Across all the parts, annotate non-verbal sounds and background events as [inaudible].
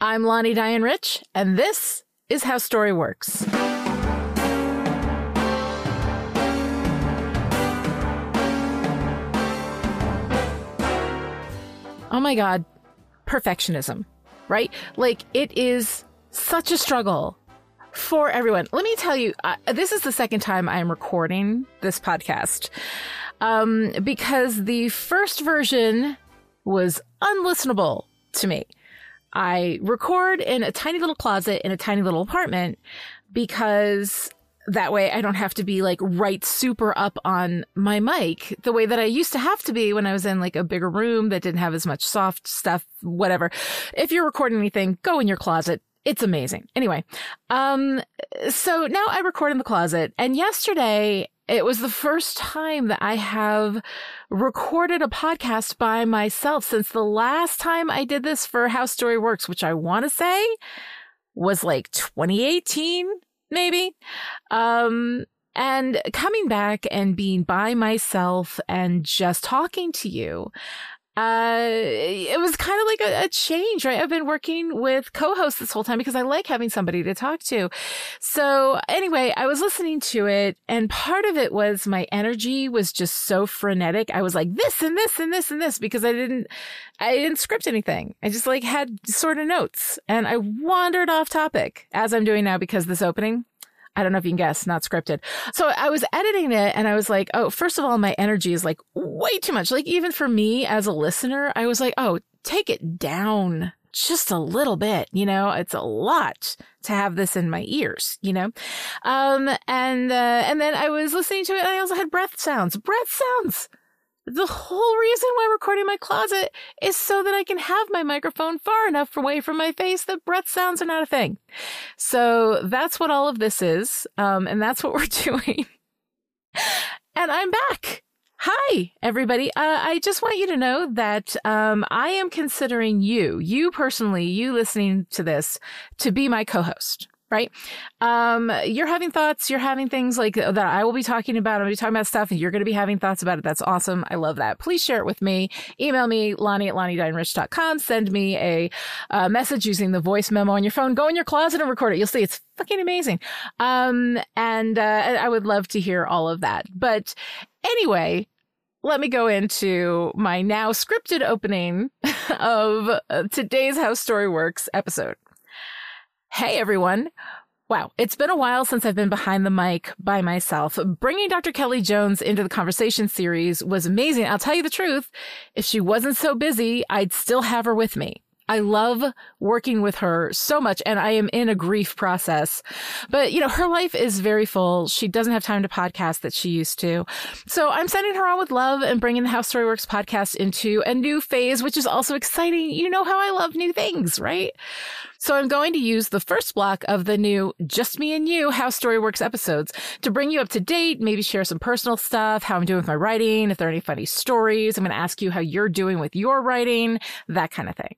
I'm Lani Diane Rich, and this is How Story Works. Oh my God, perfectionism, right? Like it is such a struggle for everyone. Let me tell you, uh, this is the second time I'm recording this podcast um, because the first version was unlistenable to me. I record in a tiny little closet in a tiny little apartment because that way I don't have to be like right super up on my mic the way that I used to have to be when I was in like a bigger room that didn't have as much soft stuff, whatever. If you're recording anything, go in your closet. It's amazing. Anyway, um, so now I record in the closet and yesterday it was the first time that I have recorded a podcast by myself since the last time I did this for How Story Works, which I want to say was like 2018, maybe. Um, and coming back and being by myself and just talking to you uh, it was kind of like a, a, change, right? I've been working with co-hosts this whole time because I like having somebody to talk to. So anyway, I was listening to it and part of it was my energy was just so frenetic. I was like this and this and this and this because I didn't, I didn't script anything. I just like had sort of notes and I wandered off topic as I'm doing now because this opening I don't know if you can guess, not scripted. So I was editing it and I was like, oh, first of all, my energy is like way too much. Like even for me as a listener, I was like, oh, take it down just a little bit, you know, it's a lot to have this in my ears, you know? Um, and, uh, and then I was listening to it and I also had breath sounds, breath sounds. The whole reason why I'm recording my closet is so that I can have my microphone far enough away from my face that breath sounds are not a thing. So that's what all of this is. Um, and that's what [laughs] we're doing. and I'm back. Hi, everybody. Uh, I just want you to know that um, I am considering you, you personally, you listening to this, to be my co host right? Um, you're having thoughts, you're having things like that I will be talking about. I'll be talking about stuff and you're going to be having thoughts about it. That's awesome. I love that. Please share it with me. Email me, Lani at LaniDianeRich.com. Send me a, a message using the voice memo on your phone. Go in your closet and record it. You'll see it's fucking amazing. Um, and, uh, I would love to hear all of that. But anyway, let me go into my now scripted opening [laughs] of uh, today's How Story Works episode. Hey everyone. Wow, it's been a while since I've been behind the mic by myself. Bringing Dr. Kelly Jones into the conversation series was amazing. I'll tell you the truth. If she wasn't so busy, I'd still have her with me. I love working with her so much and I am in a grief process. But, you know, her life is very full. She doesn't have time to podcast that she used to. So I'm sending her on with love and bringing the How Story Works podcast into a new phase, which is also exciting. You know how I love new things, right? So I'm going to use the first block of the new Just Me and You How Story Works episodes to bring you up to date, maybe share some personal stuff, how I'm doing with my writing, if there are any funny stories. I'm going to ask you how you're doing with your writing, that kind of thing.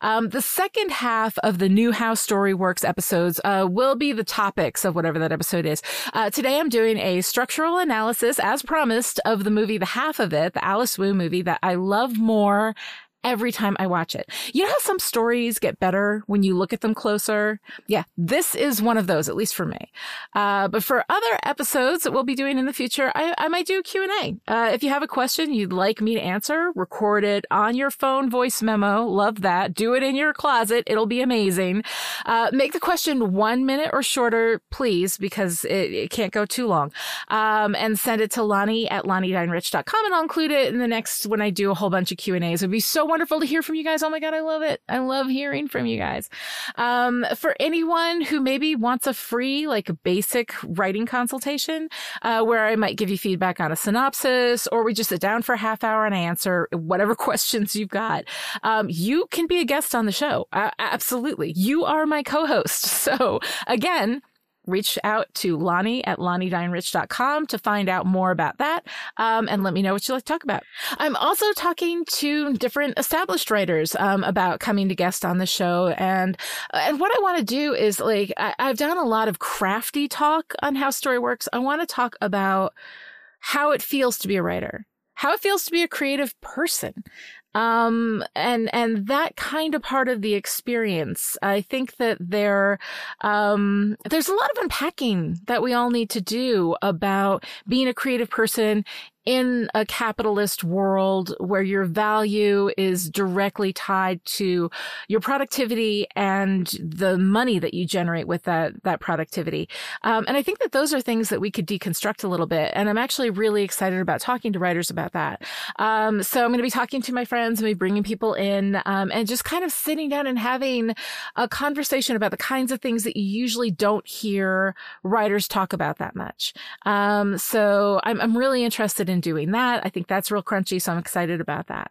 Um, the second half of the new How Story Works episodes uh, will be the topics of whatever that episode is. Uh, today I'm doing a structural analysis, as promised, of the movie, the half of it, the Alice Wu movie that I love more every time I watch it. You know how some stories get better when you look at them closer? Yeah, this is one of those, at least for me. Uh, but for other episodes that we'll be doing in the future, I, I might do a Q&A. Uh, if you have a question you'd like me to answer, record it on your phone voice memo. Love that. Do it in your closet. It'll be amazing. Uh, make the question one minute or shorter, please, because it, it can't go too long. Um, and send it to Lani at LaniDianeRich.com and I'll include it in the next when I do a whole bunch of Q&As. It'd be so wonderful to hear from you guys. Oh my God, I love it. I love hearing from you guys. Um, for anyone who maybe wants a free, like basic writing consultation, uh, where I might give you feedback on a synopsis or we just sit down for a half hour and I answer whatever [laughs] questions you've got. Um, you can be a guest on the show. Uh, absolutely. You are my co-host. [laughs] So again, reach out to Lani at LaniDianeRich.com to find out more about that. Um, and let me know what you'd like to talk about. I'm also talking to different established writers, um, about coming to guest on the show. And, and what I want to do is like, I, I've done a lot of crafty talk on how story works. I want to talk about how it feels to be a writer how it feels to be a creative person. Um, and, and that kind of part of the experience, I think that there, um, there's a lot of unpacking that we all need to do about being a creative person in a capitalist world where your value is directly tied to your productivity and the money that you generate with that that productivity. Um, and I think that those are things that we could deconstruct a little bit. And I'm actually really excited about talking to writers about that. Um, so I'm going to be talking to my friends and be bringing people in um, and just kind of sitting down and having a conversation about the kinds of things that you usually don't hear writers talk about that much. Um, so I'm, I'm really interested in in doing that. I think that's real crunchy. So I'm excited about that.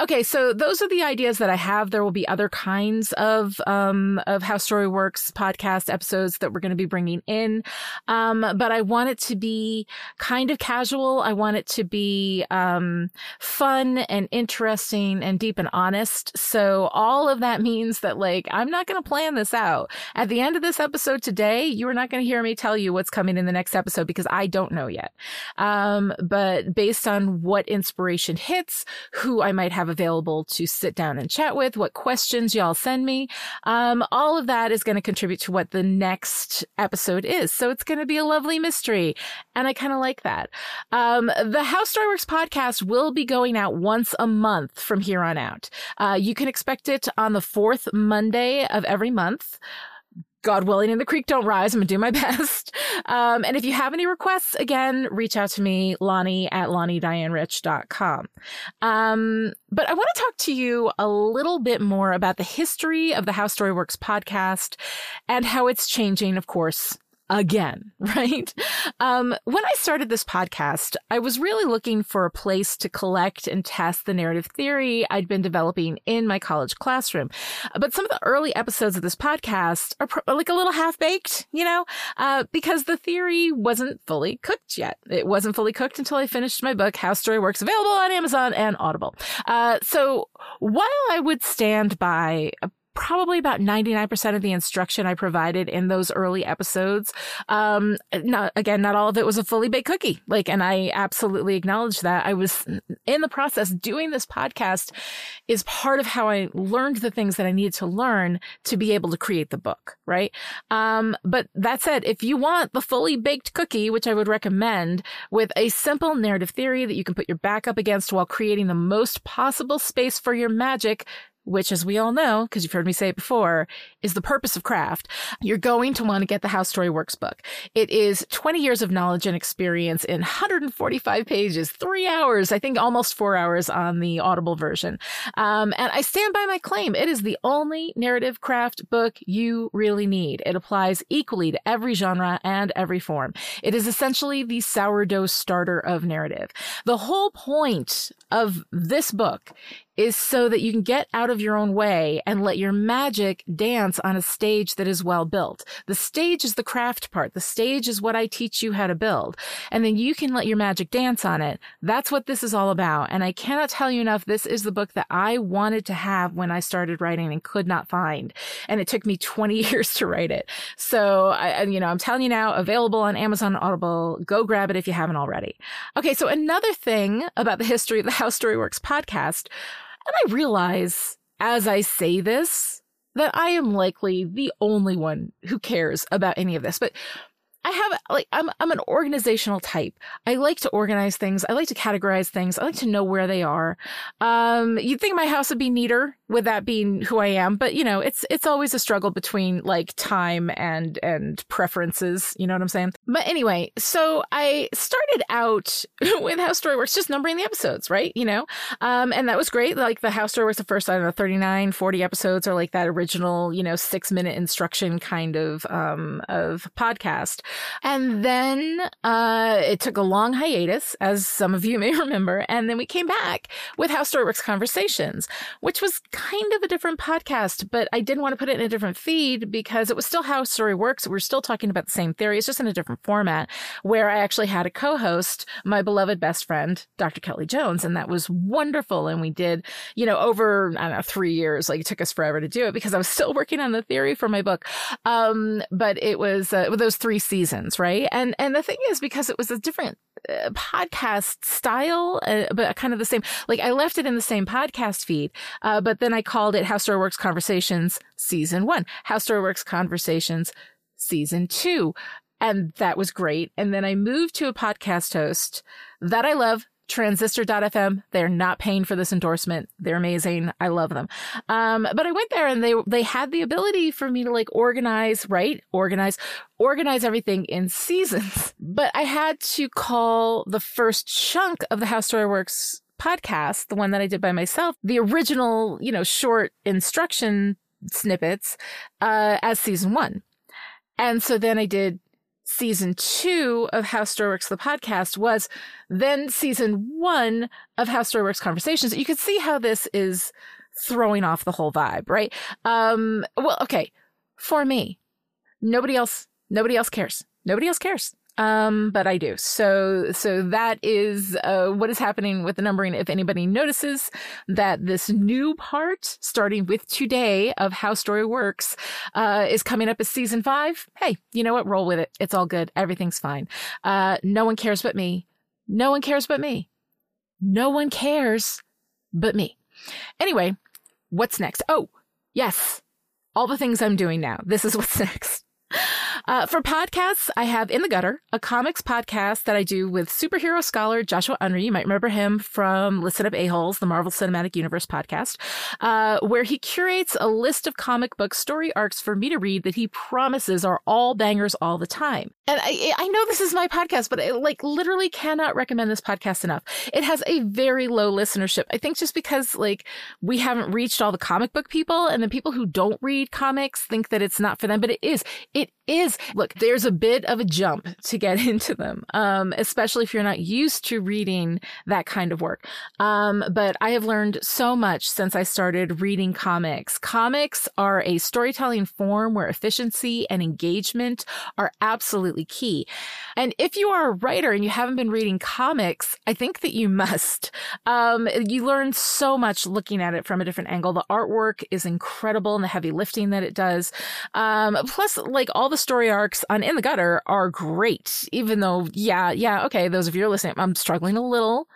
Okay. So those are the ideas that I have. There will be other kinds of, um, of how story works podcast episodes that we're going to be bringing in. Um, but I want it to be kind of casual. I want it to be, um, fun and interesting and deep and honest. So all of that means that like, I'm not going to plan this out. At the end of this episode today, you are not going to hear me tell you what's coming in the next episode because I don't know yet. Um, but based on what inspiration hits, who I might have available to sit down and chat with, what questions y'all send me. Um, all of that is going to contribute to what the next episode is. So it's going to be a lovely mystery. And I kind of like that. Um, the How Story Works podcast will be going out once a month from here on out. Uh, you can expect it on the fourth Monday of every month. God willing and the creek don't rise. I'm gonna do my [laughs] best. Um, and if you have any requests, again, reach out to me, Lani at LaniDianeRich.com. Um, but I want to talk to you a little bit more about the history of the How Story Works podcast and how it's changing, of course, again, [laughs] right? Um, when I started this podcast, I was really looking for a place to collect and test the narrative theory I'd been developing in my college classroom. But some of the early episodes of this podcast are pro- like a little half baked, you know, uh, because the theory wasn't fully cooked yet. It wasn't fully cooked until I finished my book, How Story Works, available on Amazon and Audible. Uh, so while I would stand by probably about 99% of the instruction I provided in those early episodes. Um, not, again, not all of it was a fully baked cookie. Like, and I absolutely acknowledge that I was in the process doing this podcast is part of how I learned the things that I needed to learn to be able to create the book. Right. Um, but that said, if you want the fully baked cookie, which I would recommend with a simple narrative theory that you can put your back up against while creating the most possible space for your magic, which, as we all know, because you've heard me say it before, is the purpose of craft, you're going to want to get the How Story Works book. It is 20 years of knowledge and experience in 145 pages, three hours, I think almost four hours on the Audible version. Um, and I stand by my claim. It is the only narrative craft book you really need. It applies equally to every genre and every form. It is essentially the sourdough starter of narrative. The whole point of this book is so that you can get out of your own way and let your magic dance on a stage that is well built. The stage is the craft part. The stage is what I teach you how to build. And then you can let your magic dance on it. That's what this is all about. And I cannot tell you enough. This is the book that I wanted to have when I started writing and could not find. And it took me [laughs] 20 years to write it. So I, you know, I'm telling you now, available on Amazon Audible. Go grab it if you haven't already. Okay. So another thing about the history of the How Story Works podcast and I realize as I say this that I am likely the only one who cares about any of this. But I have like I'm I'm an organizational type. I like to organize things. I like to categorize things. I like to know where they are. Um, you'd think my house would be neater with that being who I am, but you know, it's it's always a struggle between like time and and preferences. You know what I'm saying? But anyway, so I started out [laughs] with How Story Works, just numbering the episodes, right? You know, um, and that was great. Like the How Story Works, the first I don't know 39, 40 episodes are like that original, you know, six minute instruction kind of um of podcast. And then uh, it took a long hiatus, as some of you may [laughs] remember. And then we came back with How Story Works Conversations, which was kind of a different podcast, but I didn't want to put it in a different feed because it was still How Story Works. We're still talking about the same theory. It's just in a different format where I actually had a co-host, my beloved best friend, Dr. Kelly Jones. And that was wonderful. And we did, you know, over, I don't know, three years, like it took us forever to do it because I was still working on the theory for my book. Um, but it was uh, those three seasons seasons, right? And and the thing is, because it was a different uh, podcast style, uh, but kind of the same. Like I left it in the same podcast feed, uh, but then I called it How Story Works Conversations Season One, How Story Works Conversations Season Two. And that was great. And then I moved to a podcast host that I love, transistor.fm. They're not paying for this endorsement. They're amazing. I love them. Um, but I went there and they, they had the ability for me to like organize, right? Organize, organize everything in seasons. [laughs] But I had to call the first chunk of the How Story Works podcast, the one that I did by myself, the original, you know, short instruction snippets, uh, as season one. And so then I did season two of How Story Works, the podcast, was then season one of How Story Works Conversations. You can see how this is throwing off the whole vibe, right? Um, well, okay. For me, nobody else, nobody else cares. Nobody else cares. Um, but I do. So, so that is, uh, what is happening with the numbering. If anybody notices that this new part, starting with today of How Story Works, uh, is coming up as season five, hey, you know what? Roll with it. It's all good. Everything's fine. Uh, no one cares but me. No one cares but me. No one cares but me. Anyway, what's next? Oh, yes. All the things I'm doing now. This is what's [laughs] next. Uh, for podcasts, I have In the Gutter, a comics podcast that I do with superhero scholar Joshua Unruh. You might remember him from Listen Up A-Holes, the Marvel Cinematic Universe podcast, uh, where he curates a list of comic book story arcs for me to read that he promises are all bangers all the time. And I, I know this is my podcast, but I like literally cannot recommend this podcast enough. It has a very low listenership. I think just because like we haven't reached all the comic book people and the people who don't read comics think that it's not for them, but it is. It is. Look, there's a bit of a jump to get [laughs] into them, um, especially if you're not used to reading that kind of work. Um, but I have learned so much since I started reading comics. Comics are a storytelling form where efficiency and engagement are absolutely key. And if you are a writer and you haven't been reading comics, I think that you must. Um, you learn so much looking at it from a different angle. The artwork is incredible and the heavy lifting that it does. Um, plus, like all the story arcs on In the Gutter are great, even though, yeah, yeah, okay, those of you are listening, I'm struggling a little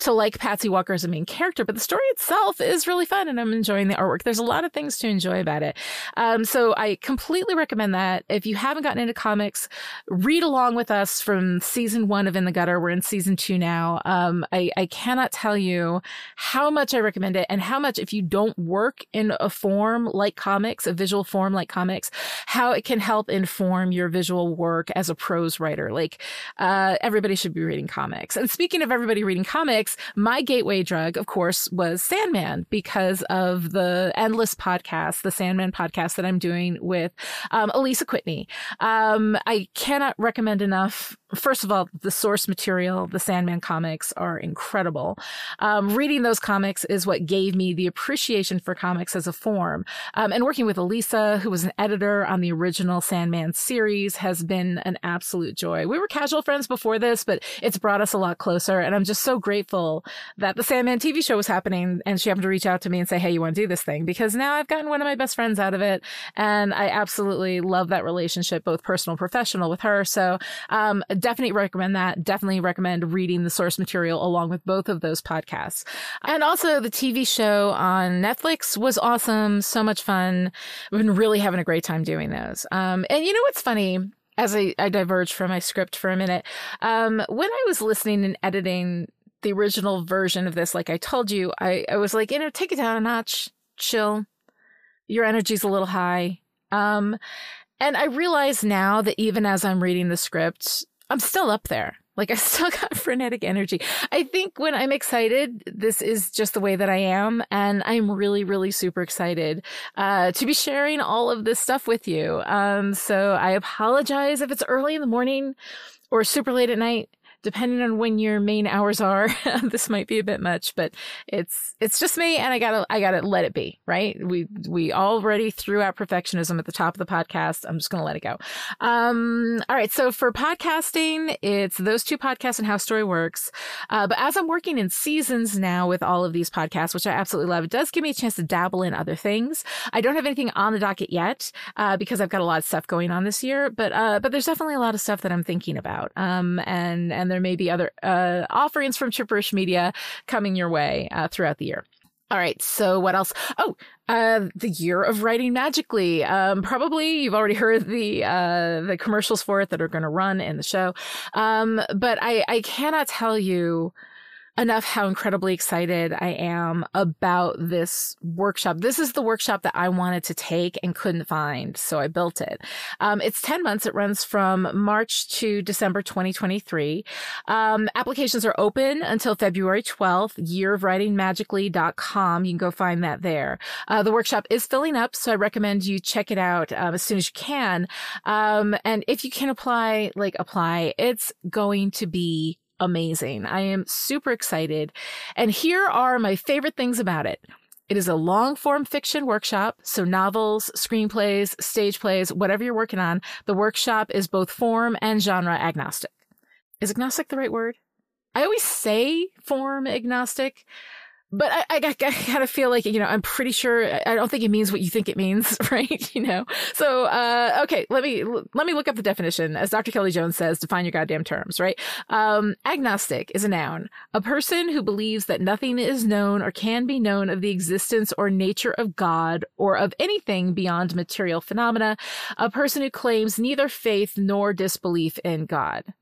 to like Patsy Walker as a main character, but the story itself is really fun and I'm enjoying the artwork. There's a lot of things to enjoy about it. Um, so I completely recommend that. If you haven't gotten into comics, read along with us from season one of In the Gutter. We're in season two now. Um, I, I cannot tell you how much I recommend it and how much if you don't work in a form like comics, a visual form like comics, how it can help inform your visual work as a prose writer. Like, uh, everybody should be reading comics. And speaking of everybody reading comics, my gateway drug, of course, was Sandman because of the endless podcast, the Sandman podcast that I'm doing with um, Alisa Kwitney. Um, I cannot recommend enough. First of all, the source material, the Sandman comics are incredible. Um, reading those comics is what gave me the appreciation for comics as a form. Um, and working with Elisa, who was an editor on the original Sandman series, has been an absolute joy. We were casual friends before this, but it's brought us a lot closer. And I'm just so grateful grateful that the Sandman TV show was happening and she happened to reach out to me and say, Hey, you want to do this thing? Because now I've gotten one of my best friends out of it. And I absolutely love that relationship, both personal and professional with her. So, um, definitely recommend that. Definitely recommend reading the source material along with both of those podcasts. And also the TV show on Netflix was awesome. So much fun. We've been really having a great time doing those. Um, and you know what's funny? as I, I diverge from my script for a minute, um, when I was listening and editing the original version of this, like I told you, I, I was like, you know, take it down a notch, chill. Your energy's a little high. Um, and I realize now that even as I'm reading the script, I'm still up there. Like I [laughs] still got frenetic energy. I think when I'm excited, this is just the way that I am. And I'm really, really super excited, uh, to be sharing all of this stuff with you. Um, so I apologize if it's early in the morning or super late at night depending on when your main hours are, [laughs] this might be a bit much, but it's, it's just me and I gotta, I gotta let it be, right? We, we already threw out perfectionism at the top of the podcast. I'm just to let it go. Um, all right. So for podcasting, it's those two podcasts and how story works. Uh, but as I'm working in seasons now with all of these podcasts, which I absolutely love, it does give me a chance to dabble in other things. I don't have anything on the docket yet, uh, because I've got a lot of stuff going on this year, but, uh, but there's definitely a lot of stuff that I'm thinking about. Um, and, and there may be other uh, offerings from Chipperish Media coming your way uh, throughout the year. All right. So what else? Oh, uh, the year of writing magically. Um, probably you've already heard the uh, the commercials for it that are going to run in the show. Um, but I I cannot tell you enough how incredibly excited I am about this workshop. This is the workshop that I wanted to take and couldn't find, so I built it. Um, it's 10 months. It runs from March to December 2023. Um, applications are open until February 12th, yearofwritingmagically.com. You can go find that there. Uh, the workshop is filling up, so I recommend you check it out um, as soon as you can. Um, and if you can apply, like apply, it's going to be amazing. I am super excited. And here are my favorite things about it. It is a long form fiction workshop. So novels, screenplays, stage plays, whatever you're working on. The workshop is both form and genre agnostic. Is agnostic the right word? I always say form agnostic, but I, I, I kind of feel like, you know, I'm pretty sure, I don't think it means what you think it means, [laughs] right? You know? So, uh, okay, let me, let me look up the definition. As Dr. Kelly Jones says, define your goddamn terms, right? Um, agnostic is a noun, a person who believes that nothing is known or can be known of the existence or nature of God or of anything beyond material phenomena, a person who claims neither faith nor disbelief in God.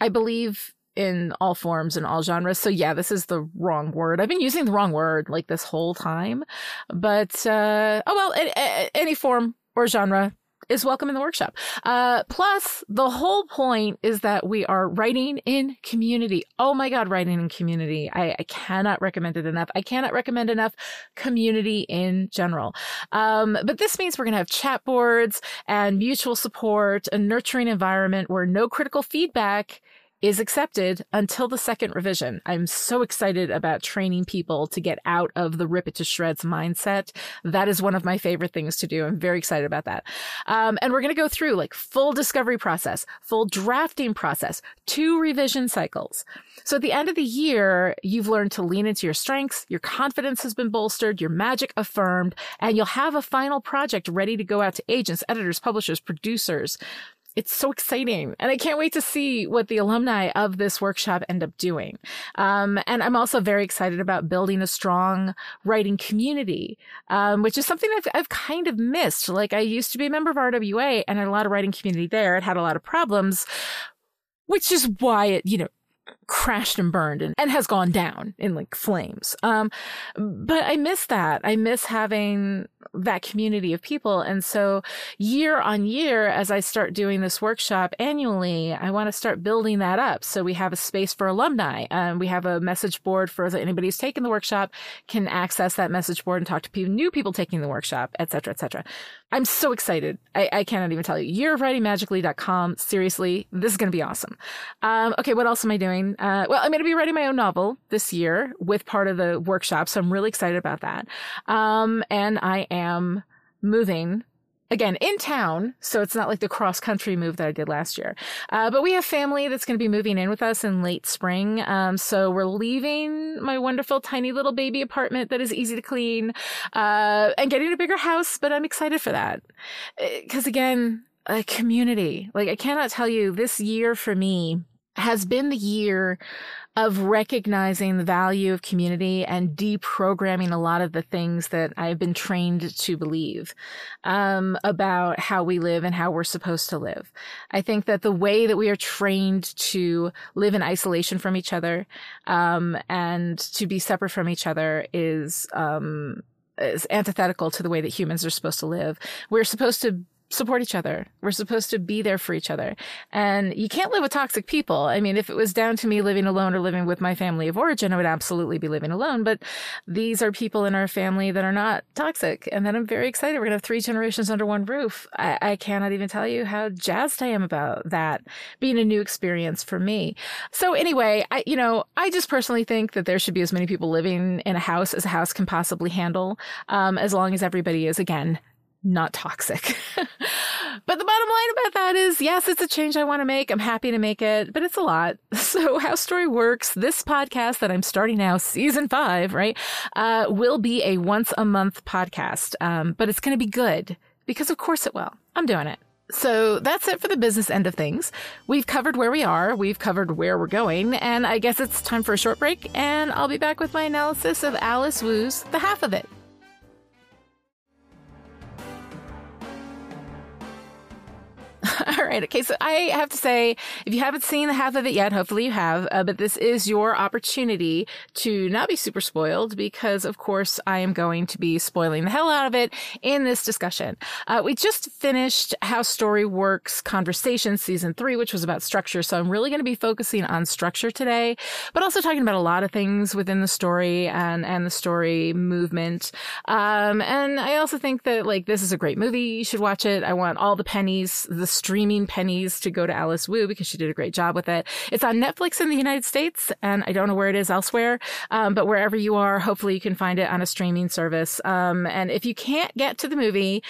I believe in all forms and all genres. So yeah, this is the wrong word. I've been using the wrong word like this whole time, but uh, oh well, any form or genre is welcome in the workshop. Uh, plus, the whole point is that we are writing in community. Oh my God, writing in community. I, I cannot recommend it enough. I cannot recommend enough community in general. Um, but this means we're going to have chat boards and mutual support, a nurturing environment where no critical feedback is accepted until the second revision. I'm so excited about training people to get out of the rip it to shreds mindset. That is one of my favorite things to do. I'm very excited about that. Um, and we're going to go through like full discovery process, full drafting process, two revision cycles. So at the end of the year, you've learned to lean into your strengths, your confidence has been bolstered, your magic affirmed, and you'll have a final project ready to go out to agents, editors, publishers, producers it's so exciting. And I can't wait to see what the alumni of this workshop end up doing. Um, and I'm also very excited about building a strong writing community, um, which is something I've, I've kind of missed. Like I used to be a member of RWA and had a lot of writing community there. It had a lot of problems, which is why it, you know, crashed and burned and, and has gone down in like flames. Um, but I miss that. I miss having that community of people. And so year on year, as I start doing this workshop annually, I want to start building that up. So we have a space for alumni. Um, we have a message board for anybody who's taken the workshop can access that message board and talk to people, new people taking the workshop, et cetera, et cetera. I'm so excited. I, I cannot even tell you. Yearofwritingmagically.com. Seriously, this is going to be awesome. Um, okay, what else am I doing? Uh, well, I'm going to be writing my own novel this year with part of the workshop, so I'm really excited about that. Um, and I am moving again in town so it's not like the cross country move that i did last year. Uh, but we have family that's going to be moving in with us in late spring um, so we're leaving my wonderful tiny little baby apartment that is easy to clean uh, and getting a bigger house but i'm excited for that. Because uh, again a community. Like i cannot tell you this year for me has been the year of recognizing the value of community and deprogramming a lot of the things that I've been trained to believe um, about how we live and how we're supposed to live. I think that the way that we are trained to live in isolation from each other um, and to be separate from each other is um, is antithetical to the way that humans are supposed to live. We're supposed to support each other. We're supposed to be there for each other. And you can't live with toxic people. I mean, if it was down to me living alone or living with my family of origin, I would absolutely be living alone. But these are people in our family that are not toxic and that I'm very excited. We're going to have three generations under one roof. I, I cannot even tell you how jazzed I am about that being a new experience for me. So anyway, I, you know, I just personally think that there should be as many people living in a house as a house can possibly handle, um, as long as everybody is again not toxic. [laughs] but the bottom line about that is yes, it's a change I want to make. I'm happy to make it, but it's a lot. [laughs] So, how story works, this podcast that I'm starting now, season five, right, uh, will be a once a month podcast. Um, but it's going to be good because, of course, it will. I'm doing it. So that's it for the business end of things. We've covered where we are, we've covered where we're going, and I guess it's time for a short break, and I'll be back with my analysis of Alice Wu's The Half of It. [laughs] All right. Okay. So I have to say, if you haven't seen the half of it yet, hopefully you have, uh, but this is your opportunity to not be super spoiled because, of course, I am going to be spoiling the hell out of it in this discussion. Uh, we just finished How Story Works Conversation Season 3, which was about structure. So I'm really going to be focusing on structure today, but also talking about a lot of things within the story and, and the story movement. Um, and I also think that, like, this is a great movie. You should watch it. I want all the pennies, the streaming pennies to go to Alice Wu because she did a great job with it. It's on Netflix in the United States, and I don't know where it is elsewhere. Um, but wherever you are, hopefully you can find it on a streaming service. Um, and if you can't get to the movie,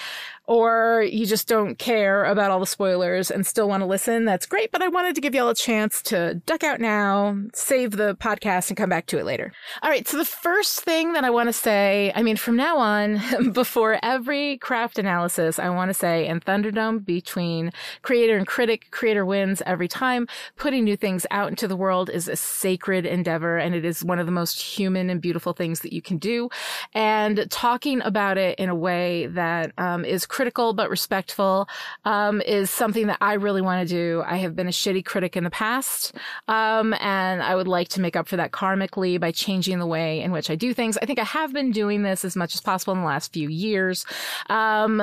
or you just don't care about all the spoilers and still want to listen, that's great. But I wanted to give y'all a chance to duck out now, save the podcast, and come back to it later. All right. So the first thing that I want to say, I mean, from now on, [laughs] before every craft analysis, I want to say in Thunderdome between creator and critic, creator wins every time. Putting new things out into the world is a sacred endeavor and it is one of the most human and beautiful things that you can do. And talking about it in a way that um, is critical but respectful um, is something that I really want to do. I have been a shitty critic in the past, um, and I would like to make up for that karmically by changing the way in which I do things. I think I have been doing this as much as possible in the last few years. Um,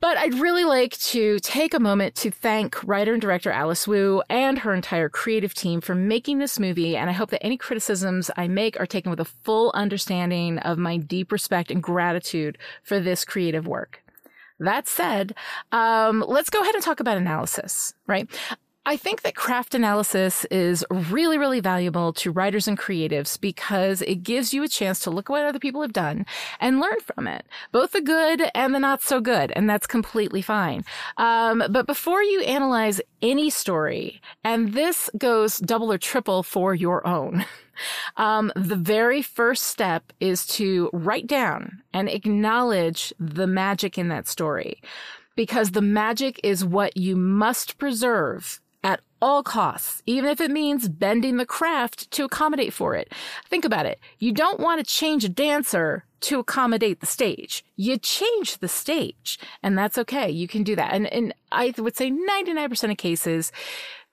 but I'd really like to take a moment to thank writer and director Alice Wu and her entire creative team for making this movie. And I hope that any criticisms I make are taken with a full understanding of my deep respect and gratitude for this creative work. That said, um, let's go ahead and talk about analysis, right? I think that craft analysis is really, really valuable to writers and creatives because it gives you a chance to look at what other people have done and learn from it, both the good and the not so good. And that's completely fine. Um, but before you analyze any story, and this goes double or triple for your own, [laughs] um, the very first step is to write down and acknowledge the magic in that story because the magic is what you must preserve at all costs, even if it means bending the craft to accommodate for it. Think about it. You don't want to change a dancer to accommodate the stage. You change the stage, and that's okay. You can do that. And, and I would say 99% of cases,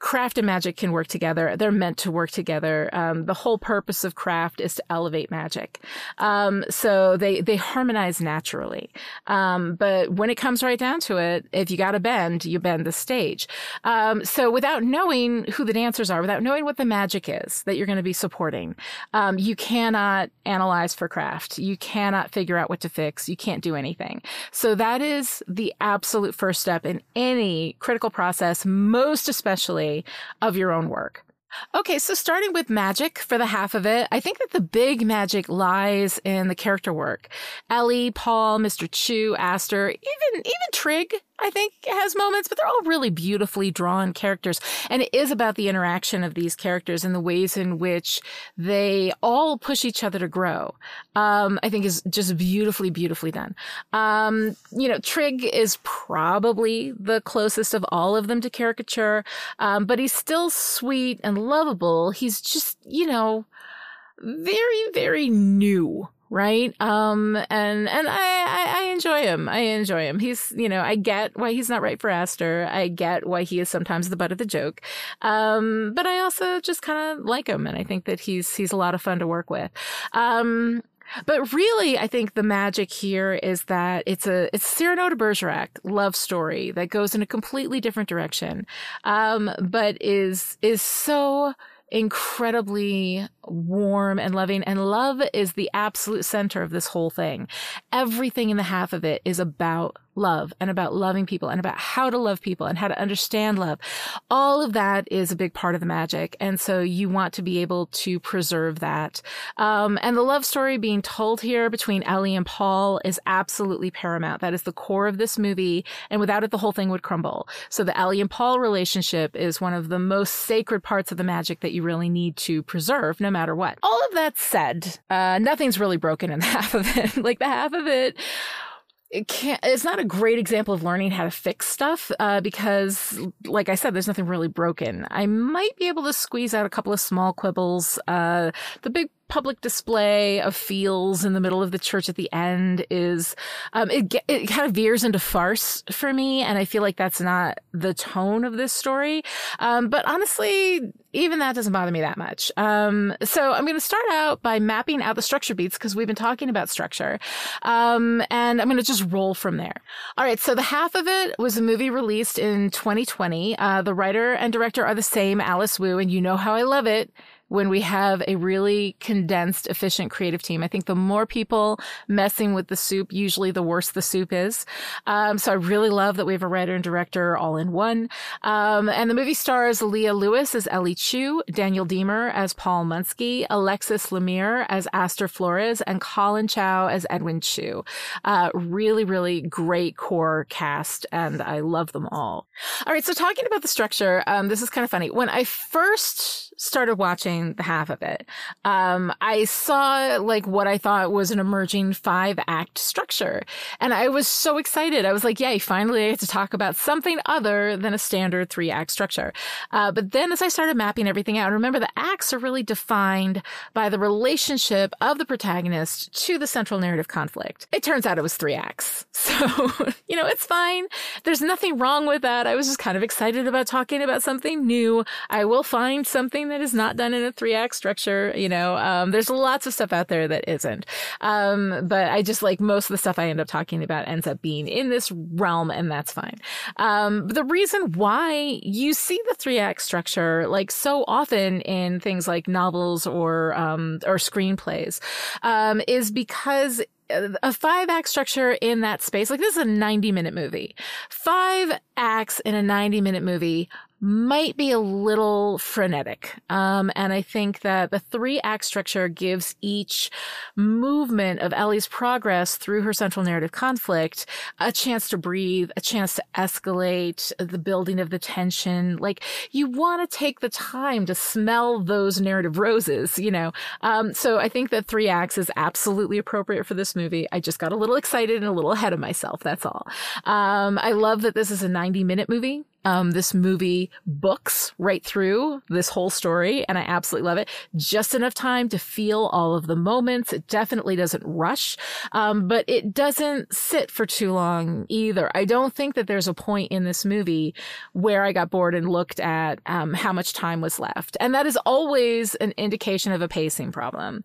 craft and magic can work together. They're meant to work together. Um, the whole purpose of craft is to elevate magic. Um, so they, they harmonize naturally. Um, but when it comes right down to it, if you got to bend, you bend the stage. Um, so without knowing who the dancers are, without knowing what the magic is that you're going to be supporting, um, you cannot analyze for craft. You cannot figure out what to fix. You can't do anything. So that is the absolute first step in any critical process, most especially of your own work. Okay, so starting with magic for the half of it, I think that the big magic lies in the character work. Ellie, Paul, Mr. Chu, Aster, even even Trig I think has moments, but they're all really beautifully drawn characters. And it is about the interaction of these characters and the ways in which they all push each other to grow. Um, I think is just beautifully, beautifully done. Um, you know, Trig is probably the closest of all of them to caricature, um, but he's still sweet and lovable. He's just, you know, very, very new right? Um, and and I, I, I enjoy him. I enjoy him. He's you know I get why he's not right for Aster. I get why he is sometimes the butt of the joke. Um, but I also just kind of like him, and I think that he's he's a lot of fun to work with. Um, but really, I think the magic here is that it's a it's Cyrano de Bergerac love story that goes in a completely different direction, um, but is is so incredibly warm and loving. And love is the absolute center of this whole thing. Everything in the half of it is about love and about loving people and about how to love people and how to understand love. All of that is a big part of the magic. And so you want to be able to preserve that. Um, and the love story being told here between Ellie and Paul is absolutely paramount. That is the core of this movie. And without it, the whole thing would crumble. So the Ellie and Paul relationship is one of the most sacred parts of the magic that you really need to preserve no matter what. All of that said, uh, nothing's really broken in the [laughs] half of it. like the half of it it can't, it's not a great example of learning how to fix stuff uh, because, like I said, there's nothing really broken. I might be able to squeeze out a couple of small quibbles. Uh, the big public display of feels in the middle of the church at the end is um, it it kind of veers into farce for me, and I feel like that's not the tone of this story. Um, but honestly, even that doesn't bother me that much. Um, so I'm going to start out by mapping out the structure beats because we've been talking about structure, um, and I'm going to just roll from there. All right, so the half of it was a movie released in 2020. Uh, the writer and director are the same, Alice Wu, and you know how I love it when we have a really condensed, efficient creative team. I think the more people messing with the soup, usually the worse the soup is. Um, so I really love that we have a writer and director all in one. Um, and the movie stars Leah Lewis as Ellie Chu, Daniel Diemer as Paul Munsky, Alexis Lemire as Aster Flores, and Collin Chou as Edwin Chu. Uh, really, really great core cast, and I love them all. All right, so talking about the structure, um, this is kind of funny. When I first started watching the half of it, um, I saw like what I thought was an emerging five act structure. And I was so excited. I was like, yay, finally I get to talk about something other than a standard three act structure. Uh, but then as I started mapping everything out, remember the acts are really defined by the relationship of the protagonist to the central narrative conflict. It turns out it was three acts. [laughs] So, you know, it's fine. There's nothing wrong with that. I was just kind of excited about talking about something new. I will find something that is not done in a three act structure. You know, um, there's lots of stuff out there that isn't. Um, but I just like most of the stuff I end up talking about ends up being in this realm, and that's fine. Um, the reason why you see the three act structure like so often in things like novels or um, or screenplays um, is because a five act structure in that space, like this is a 90 minute movie. Five acts in a 90 minute movie might be a little frenetic. Um, and I think that the three act structure gives each movement of Ellie's progress through her central narrative conflict a chance to breathe, a chance to escalate the building of the tension. Like you want to take the time to smell those narrative roses, you know? Um, so I think that three acts is absolutely appropriate for this movie. I just got a little excited and a little ahead of myself. That's all. Um, I love that this is a 90 minute movie um, this movie books right through this whole story, and I absolutely love it. Just enough time to feel all of the moments. It definitely doesn't rush, um, but it doesn't sit for too long either. I don't think that there's a point in this movie where I got bored and looked at um, how much time was left, and that is always an indication of a pacing problem.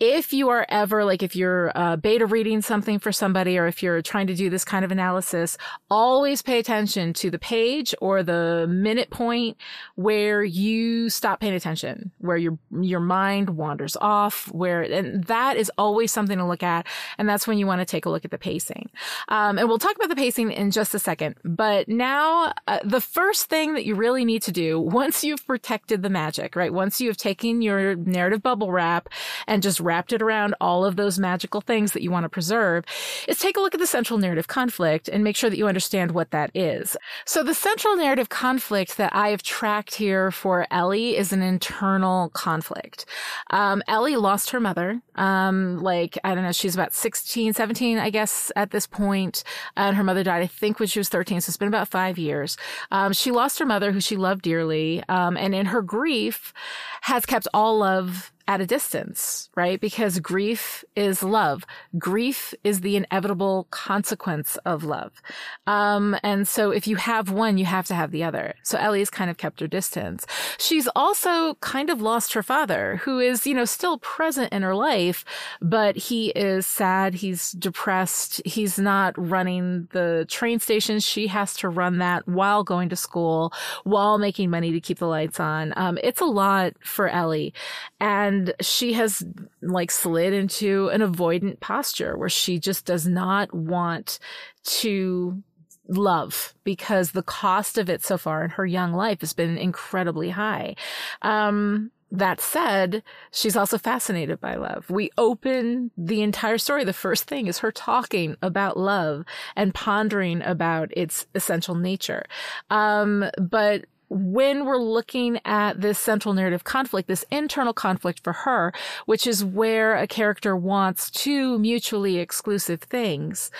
If you are ever like if you're uh, beta reading something for somebody, or if you're trying to do this kind of analysis, always pay attention to the page or the minute point where you stop paying attention, where your your mind wanders off, where and that is always something to look at, and that's when you want to take a look at the pacing. Um, and we'll talk about the pacing in just a second. But now, uh, the first thing that you really need to do once you've protected the magic, right? Once you have taken your narrative bubble wrap and just wrapped it around all of those magical things that you want to preserve, is take a look at the central narrative conflict and make sure that you understand what that is. So the central central narrative conflict that I have tracked here for Ellie is an internal conflict. Um, Ellie lost her mother. Um, like, I don't know, she's about 16, 17, I guess, at this point, And her mother died, I think, when she was 13. So it's been about five years. Um, she lost her mother, who she loved dearly. Um, and in her grief, has kept all love at a distance, right? Because grief is love. Grief is the inevitable consequence of love. Um, and so if you have one, you have to have the other. So Ellie's kind of kept her distance. She's also kind of lost her father, who is, you know, still present in her life, but he is sad. He's depressed. He's not running the train station. She has to run that while going to school, while making money to keep the lights on. Um, it's a lot for Ellie. And and she has like slid into an avoidant posture where she just does not want to love because the cost of it so far in her young life has been incredibly high. Um, that said, she's also fascinated by love. We open the entire story. The first thing is her talking about love and pondering about its essential nature. Um, but when we're looking at this central narrative conflict, this internal conflict for her, which is where a character wants two mutually exclusive things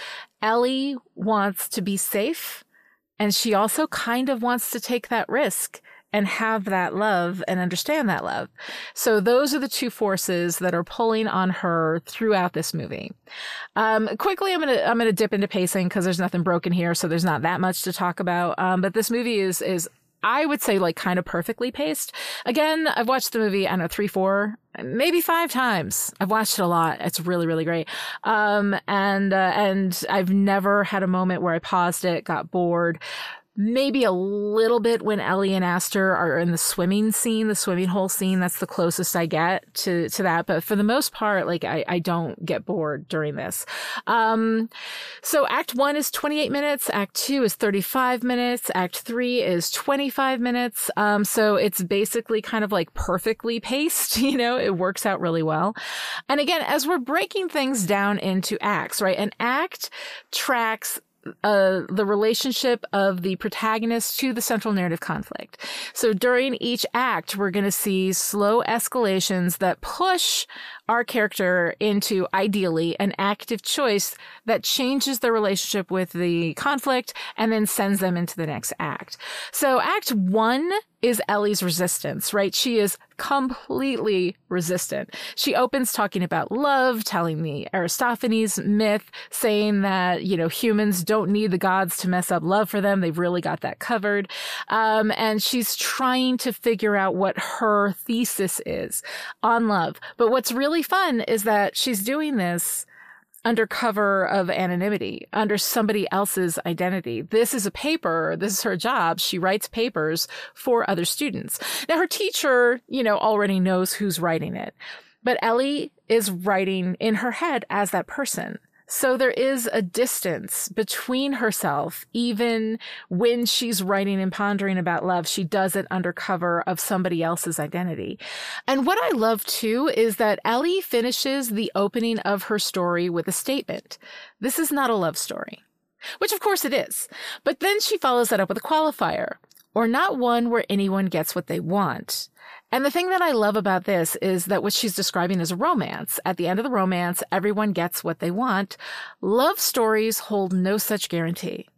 Ellie wants to be safe and she also kind of wants to take that risk and have that love and understand that love. So those are the two forces that are pulling on her throughout this movie. Um, quickly, I'm gonna I'm gonna dip into pacing because there's nothing broken here, so there's not that much to talk about. Um, but this movie is is I would say like kind of perfectly paced. Again, I've watched the movie, I don't know, three, four, maybe five times. I've watched it a lot. It's really, really great. Um, and, uh, and I've never had a moment where I paused it, got bored maybe a little bit when Ellie and Aster are in the swimming scene, the swimming hole scene. That's the closest I get to, to that. But for the most part, like I, I don't get bored during this. Um, so act one is 28 minutes. Act two is 35 minutes. Act three is 25 minutes. Um, so it's basically kind of like perfectly [laughs] paced. You know, it works out really well. And again, as we're breaking things down into acts, right? An act tracks uh, the relationship of the protagonist to the central narrative conflict. So during each act, we're going to see slow escalations that push our character into ideally an active choice that changes their relationship with the conflict and then sends them into the next act. So act one is Ellie's resistance, right? She is completely resistant. She opens talking about love, telling the Aristophanes myth, saying that, you know, humans don't need the gods to mess up love for them. They've really got that covered. Um, and she's trying to figure out what her thesis is on love. But what's really fun is that she's doing this under cover of anonymity, under somebody else's identity. This is a paper. This is her job. She writes papers for other students. Now her teacher, you know, already knows who's writing it, but Ellie is writing in her head as that person. So there is a distance between herself, even when she's writing and pondering about love, she does it under cover of somebody else's identity. And what I love too is that Ellie finishes the opening of her story with a statement. This is not a love story. Which of course it is. But then she follows that up with a qualifier or not one where anyone gets what they want. And the thing that I love about this is that what she's describing is a romance. At the end of the romance, everyone gets what they want. Love stories hold no such guarantee.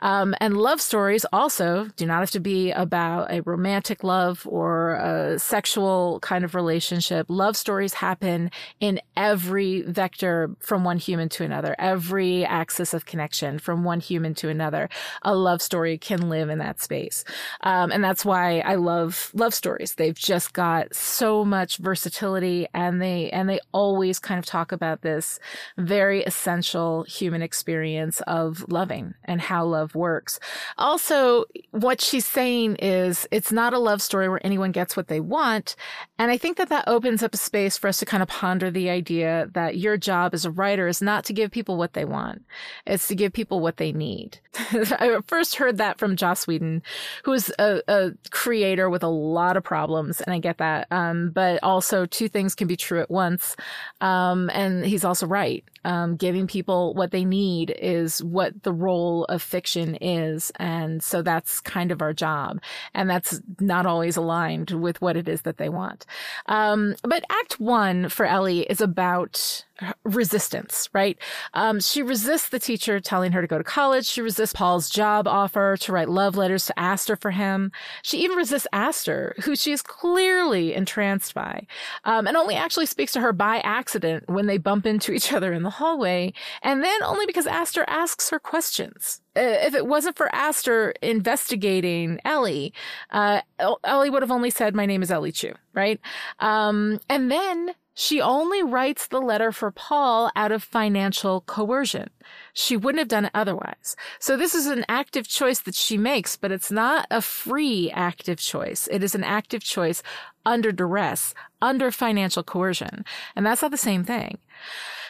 Um, and love stories also do not have to be about a romantic love or a sexual kind of relationship. Love stories happen in every vector from one human to another, every axis of connection from one human to another. A love story can live in that space. Um, and that's why I love love stories. They've just got so much versatility and they, and they always kind of talk about this very essential human experience of loving and how how love works. Also, what she's saying is it's not a love story where anyone gets what they want. And I think that that opens up a space for us to kind of ponder the idea that your job as a writer is not to give people what they want. It's to give people what they need. [laughs] I first heard that from Joss Whedon, who is a, a, creator with a lot of problems. And I get that. Um, but also two things can be true at once. Um, and he's also right. Um, giving people what they need is what the role of fiction is. And so that's kind of our job. And that's not always aligned with what it is that they want. Um, but act one for Ellie is about resistance, right? Um, she resists the teacher telling her to go to college. She resists Paul's job offer to write love letters to Aster for him. She even resists Aster, who she is clearly entranced by, um, and only actually speaks to her by accident when they bump into each other in the hallway, and then only because Aster asks her questions. Uh, if it wasn't for Aster investigating Ellie, uh, Ellie would have only said, "My name is Ellie Chu," right? Um, and then she only writes the letter for Paul out of financial coercion. She wouldn't have done it otherwise. So this is an active choice that she makes, but it's not a free active choice. It is an active choice under duress, under financial coercion. And that's not the same thing.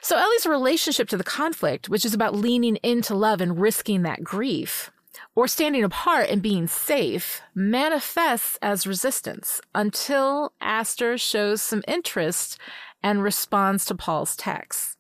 So Ellie's relationship to the conflict, which is about leaning into love and risking that grief, or standing apart and being safe manifests as resistance until Aster shows some interest and responds to Paul's text.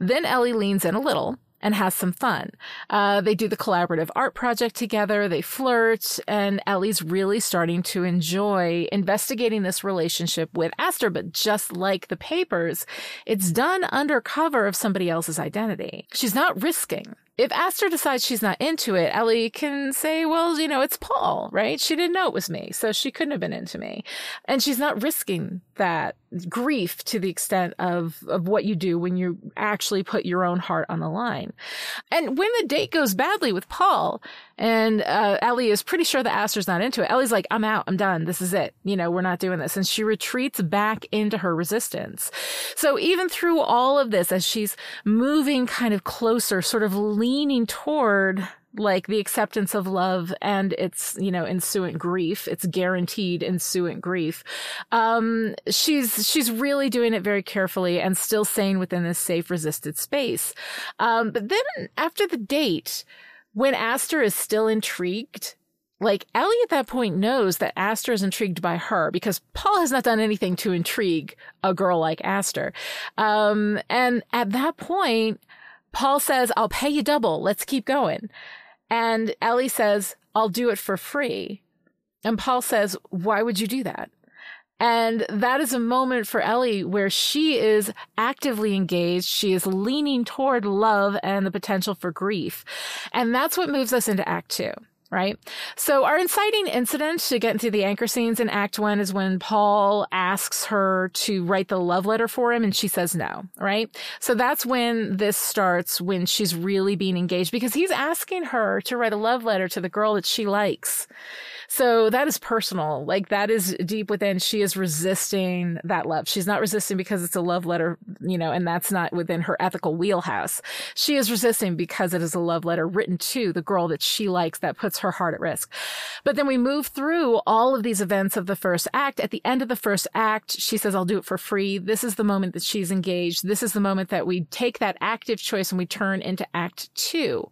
Then Ellie leans in a little and has some fun. Uh, they do the collaborative art project together. They flirt and Ellie's really starting to enjoy investigating this relationship with Aster. But just like the papers, it's done under cover of somebody else's identity. She's not risking. If Aster decides she's not into it, Ellie can say, well, you know, it's Paul, right? She didn't know it was me, so she couldn't have been into me. And she's not risking that grief to the extent of, of what you do when you actually put your own heart on the line. And when the date goes badly with Paul, and uh, Ellie is pretty sure that Aster's not into it, Ellie's like, I'm out, I'm done, this is it. You know, we're not doing this. And she retreats back into her resistance. So even through all of this, as she's moving kind of closer, sort of leaning toward like the acceptance of love and its you know ensuing grief its guaranteed ensuing grief um she's she's really doing it very carefully and still staying within this safe resisted space um but then after the date when aster is still intrigued like Ellie at that point knows that Aster is intrigued by her because Paul has not done anything to intrigue a girl like Aster. Um, and at that point, Paul says, I'll pay you double. Let's keep going. And Ellie says, I'll do it for free. And Paul says, Why would you do that? And that is a moment for Ellie where she is actively engaged. She is leaning toward love and the potential for grief. And that's what moves us into Act Two right? So our inciting incident to get into the anchor scenes in Act One is when Paul asks her to write the love letter for him and she says no, right? So that's when this starts, when she's really being engaged because he's asking her to write a love letter to the girl that she likes. So that is personal. Like that is deep within. She is resisting that love. She's not resisting because it's a love letter, you know, and that's not within her ethical wheelhouse. She is resisting because it is a love letter written to the girl that she likes that puts her heart at risk. But then we move through all of these events of the first act. At the end of the first act, she says, I'll do it for free. This is the moment that she's engaged. This is the moment that we take that active choice and we turn into act two.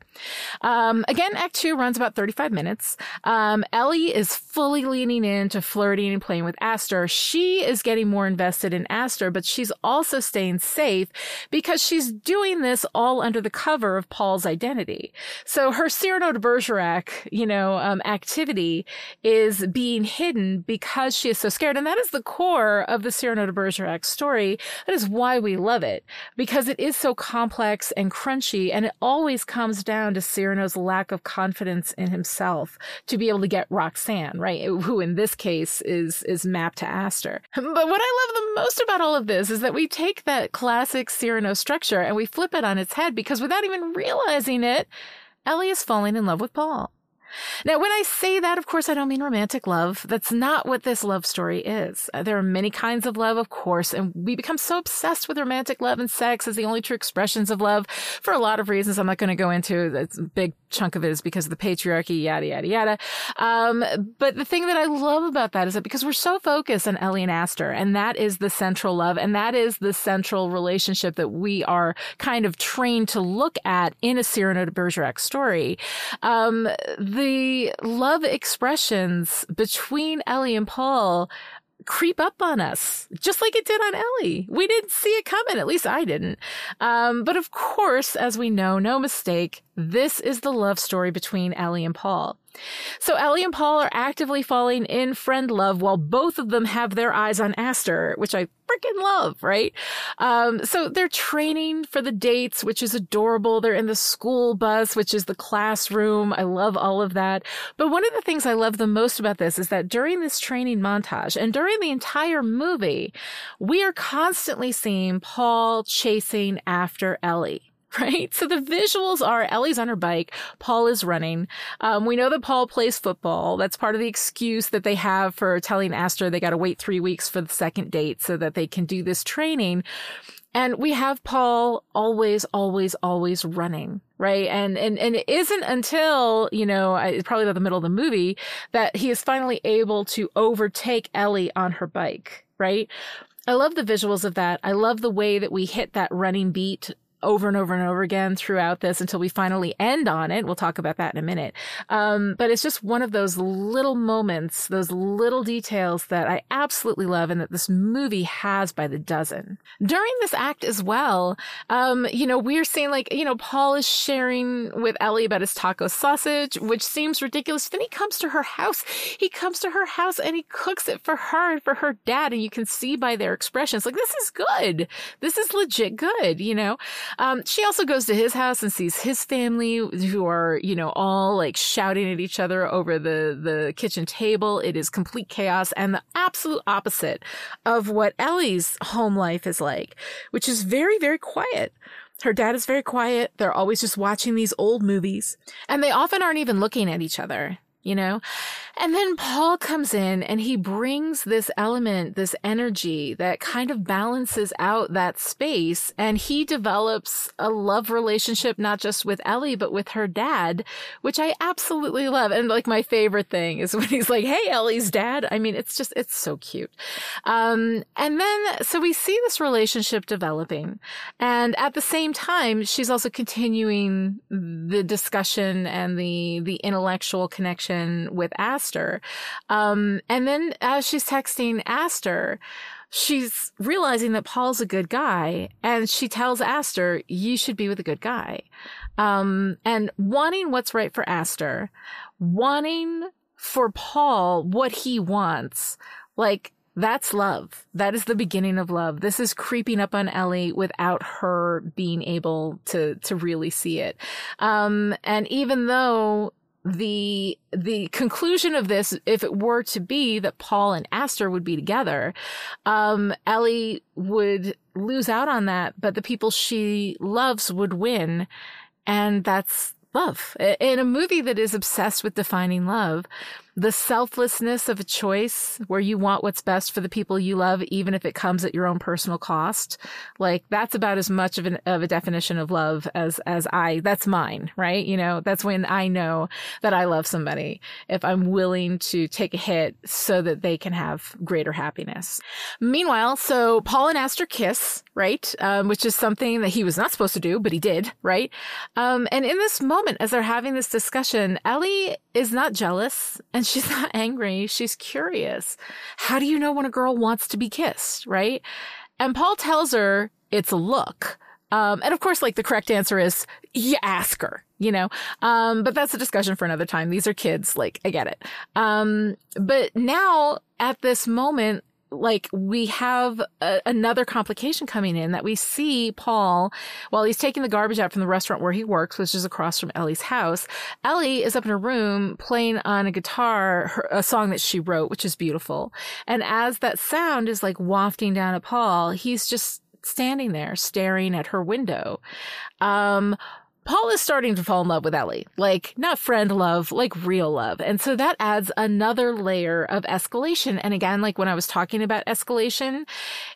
Um, again, act two runs about 35 minutes. Um, Ellie is fully leaning into flirting and playing with Aster. She is getting more invested in Aster, but she's also staying safe because she's doing this all under the cover of Paul's identity. So her Cyrano de Bergerac, you know, um, activity is being hidden because she is so scared. And that is the core of the Cyrano de Bergerac story. That is why we love it because it is so complex and crunchy. And it always comes down to Cyrano's lack of confidence in himself to be able to get rock Roxanne, right? Who in this case is is mapped to Aster. But what I love the most about all of this is that we take that classic Cyrano structure and we flip it on its head because without even realizing it, Ellie is falling in love with Paul. Now, when I say that, of course, I don't mean romantic love. That's not what this love story is. Uh, there are many kinds of love, of course, and we become so obsessed with romantic love and sex as the only true expressions of love for a lot of reasons I'm not going to go into. A big chunk of it is because of the patriarchy, yada, yada, yada. Um, but the thing that I love about that is that because we're so focused on Ellie and Aster, and that is the central love, and that is the central relationship that we are kind of trained to look at in a Cyrano de Bergerac story. Um, the love expressions between Ellie and Paul creep up on us, just like it did on Ellie. We didn't see it coming. At least I didn't. Um, but of course, as we know, no mistake, this is the love story between Ellie and Paul. So Ellie and Paul are actively falling in friend love while both of them have their eyes on Aster, which I freaking love, right? Um, so they're training for the dates, which is adorable. They're in the school bus, which is the classroom. I love all of that. But one of the things I love the most about this is that during this training montage and during the entire movie, we are constantly seeing Paul chasing after Ellie [laughs] right? So the visuals are Ellie's on her bike, Paul is running. Um, we know that Paul plays football. That's part of the excuse that they have for telling Aster they got to wait three weeks for the second date so that they can do this training. And we have Paul always, always, always running, right? And, and, and it isn't until, you know, it's probably about the middle of the movie that he is finally able to overtake Ellie on her bike, right? I love the visuals of that. I love the way that we hit that running beat over and over and over again throughout this until we finally end on it. We'll talk about that in a minute. Um, but it's just one of those little moments, those little details that I absolutely love and that this movie has by the dozen. During this act as well, um, you know, we're seeing like, you know, Paul is sharing with Ellie about his taco sausage, which seems ridiculous. Then he comes to her house. He comes to her house and he cooks it for her and for her dad. And you can see by their expressions, like, this is good. This is legit good, you know? Um, she also goes to his house and sees his family who are, you know, all like shouting at each other over the, the kitchen table. It is complete chaos and the absolute opposite of what Ellie's home life is like, which is very, very quiet. Her dad is very quiet. They're always just watching these old movies and they often aren't even looking at each other you know? And then Paul comes in and he brings this element, this energy that kind of balances out that space. And he develops a love relationship, not just with Ellie, but with her dad, which I absolutely love. And like my favorite thing is [laughs] when he's like, Hey, Ellie's dad. I mean, it's just, it's so cute. Um, and then, so we see this relationship developing. And at the same time, she's also continuing the discussion and the, the intellectual connection conversation with Aster. Um, and then as she's texting Aster, she's realizing that Paul's a good guy and she tells Aster, you should be with a good guy. Um, and wanting what's right for Aster, wanting for Paul what he wants, like that's love. That is the beginning of love. This is creeping up on Ellie without her being able to, to really see it. Um, and even though the the conclusion of this, if it were to be that Paul and Aster would be together, um, Ellie would lose out on that, but the people she loves would win, and that's love. In a movie that is obsessed with defining love, the selflessness of a choice where you want what's best for the people you love, even if it comes at your own personal cost. Like that's about as much of an, of a definition of love as, as I, that's mine, right? You know, that's when I know that I love somebody if I'm willing to take a hit so that they can have greater happiness. Meanwhile, so Paul and Aster kiss, right? Um, which is something that he was not supposed to do, but he did, right? Um, and in this moment, as they're having this discussion, Ellie is not jealous and [laughs] she's not angry. She's curious. How do you know when a girl wants to be kissed? Right. And Paul tells her it's a look. Um, and of course, like the correct answer is you ask her, you know, um, but that's a discussion for another time. These are kids. Like I get it. Um, but now at this moment, like we have a, another complication coming in that we see Paul while he's taking the garbage out from the restaurant where he works, which is across from Ellie's house. Ellie is up in her room playing on a guitar her, a song that she wrote, which is beautiful. And as that sound is like wafting down at Paul, he's just standing there staring at her window. Um, Paul is starting to fall in love with Ellie, like not friend love, like real love. And so that adds another layer of escalation. And again, like when I was talking about escalation,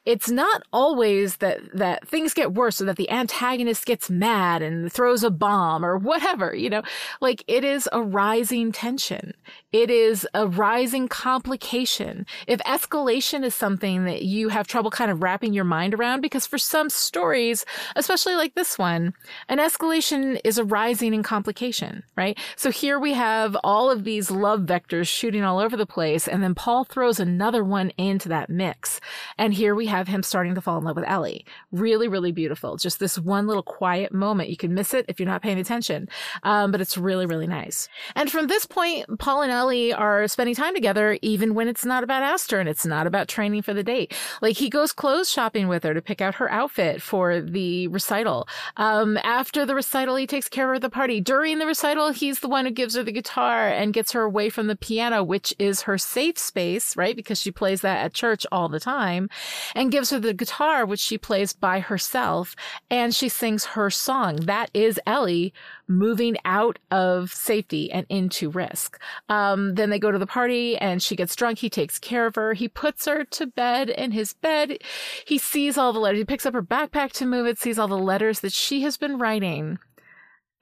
it's not always that, that things get worse or that the antagonist gets mad and throws a bomb or whatever, you know, like it is a rising tension. It is a rising complication. If escalation is something that you have trouble kind of wrapping your mind around, because for some stories, especially like this one, an escalation is a rising in complication, right? So here we have all of these love vectors shooting all over the place. And then Paul throws another one into that mix. And here we have him starting to fall in love with Ellie. Really, really beautiful. Just this one little quiet moment. You can miss it if you're not paying attention. Um, but it's really, really nice. And from this point, Paul and Ellie are spending time together, even when it's not about Aster and it's not about training for the date. Like he goes clothes shopping with her to pick out her outfit for the recital. Um, after the recital, recital, he takes care of the party. During the recital, he's the one who gives her the guitar and gets her away from the piano, which is her safe space, right? Because she plays that at church all the time and gives her the guitar, which she plays by herself. And she sings her song. That is Ellie moving out of safety and into risk. Um, then they go to the party and she gets drunk. He takes care of her. He puts her to bed in his bed. He sees all the letters. He picks up her backpack to move it, sees all the letters that she has been writing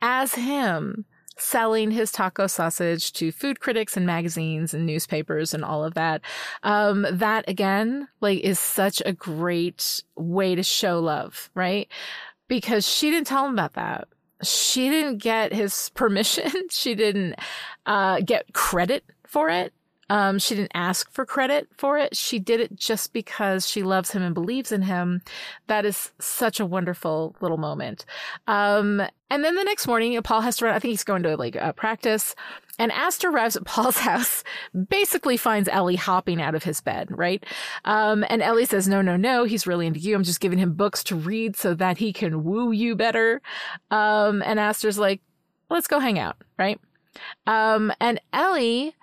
as him selling his taco sausage to food critics and magazines and newspapers and all of that. Um, that again, like is such a great way to show love, right? Because she didn't tell him about that. She didn't get his [laughs] permission. she didn't, uh, get credit for it. Um, she didn't ask for credit for it. She did it just because she loves him and believes in him. That is such a wonderful little moment. Um, and then the next morning, Paul has to run. I think he's going to like practice. And Aster arrives at Paul's [laughs] house, basically finds Ellie hopping out of his bed, right? Um, and Ellie says, no, no, no, he's really into you. I'm just giving him books to read so that he can woo you better. Um, and Aster's like, let's go hang out, right? Um, and Ellie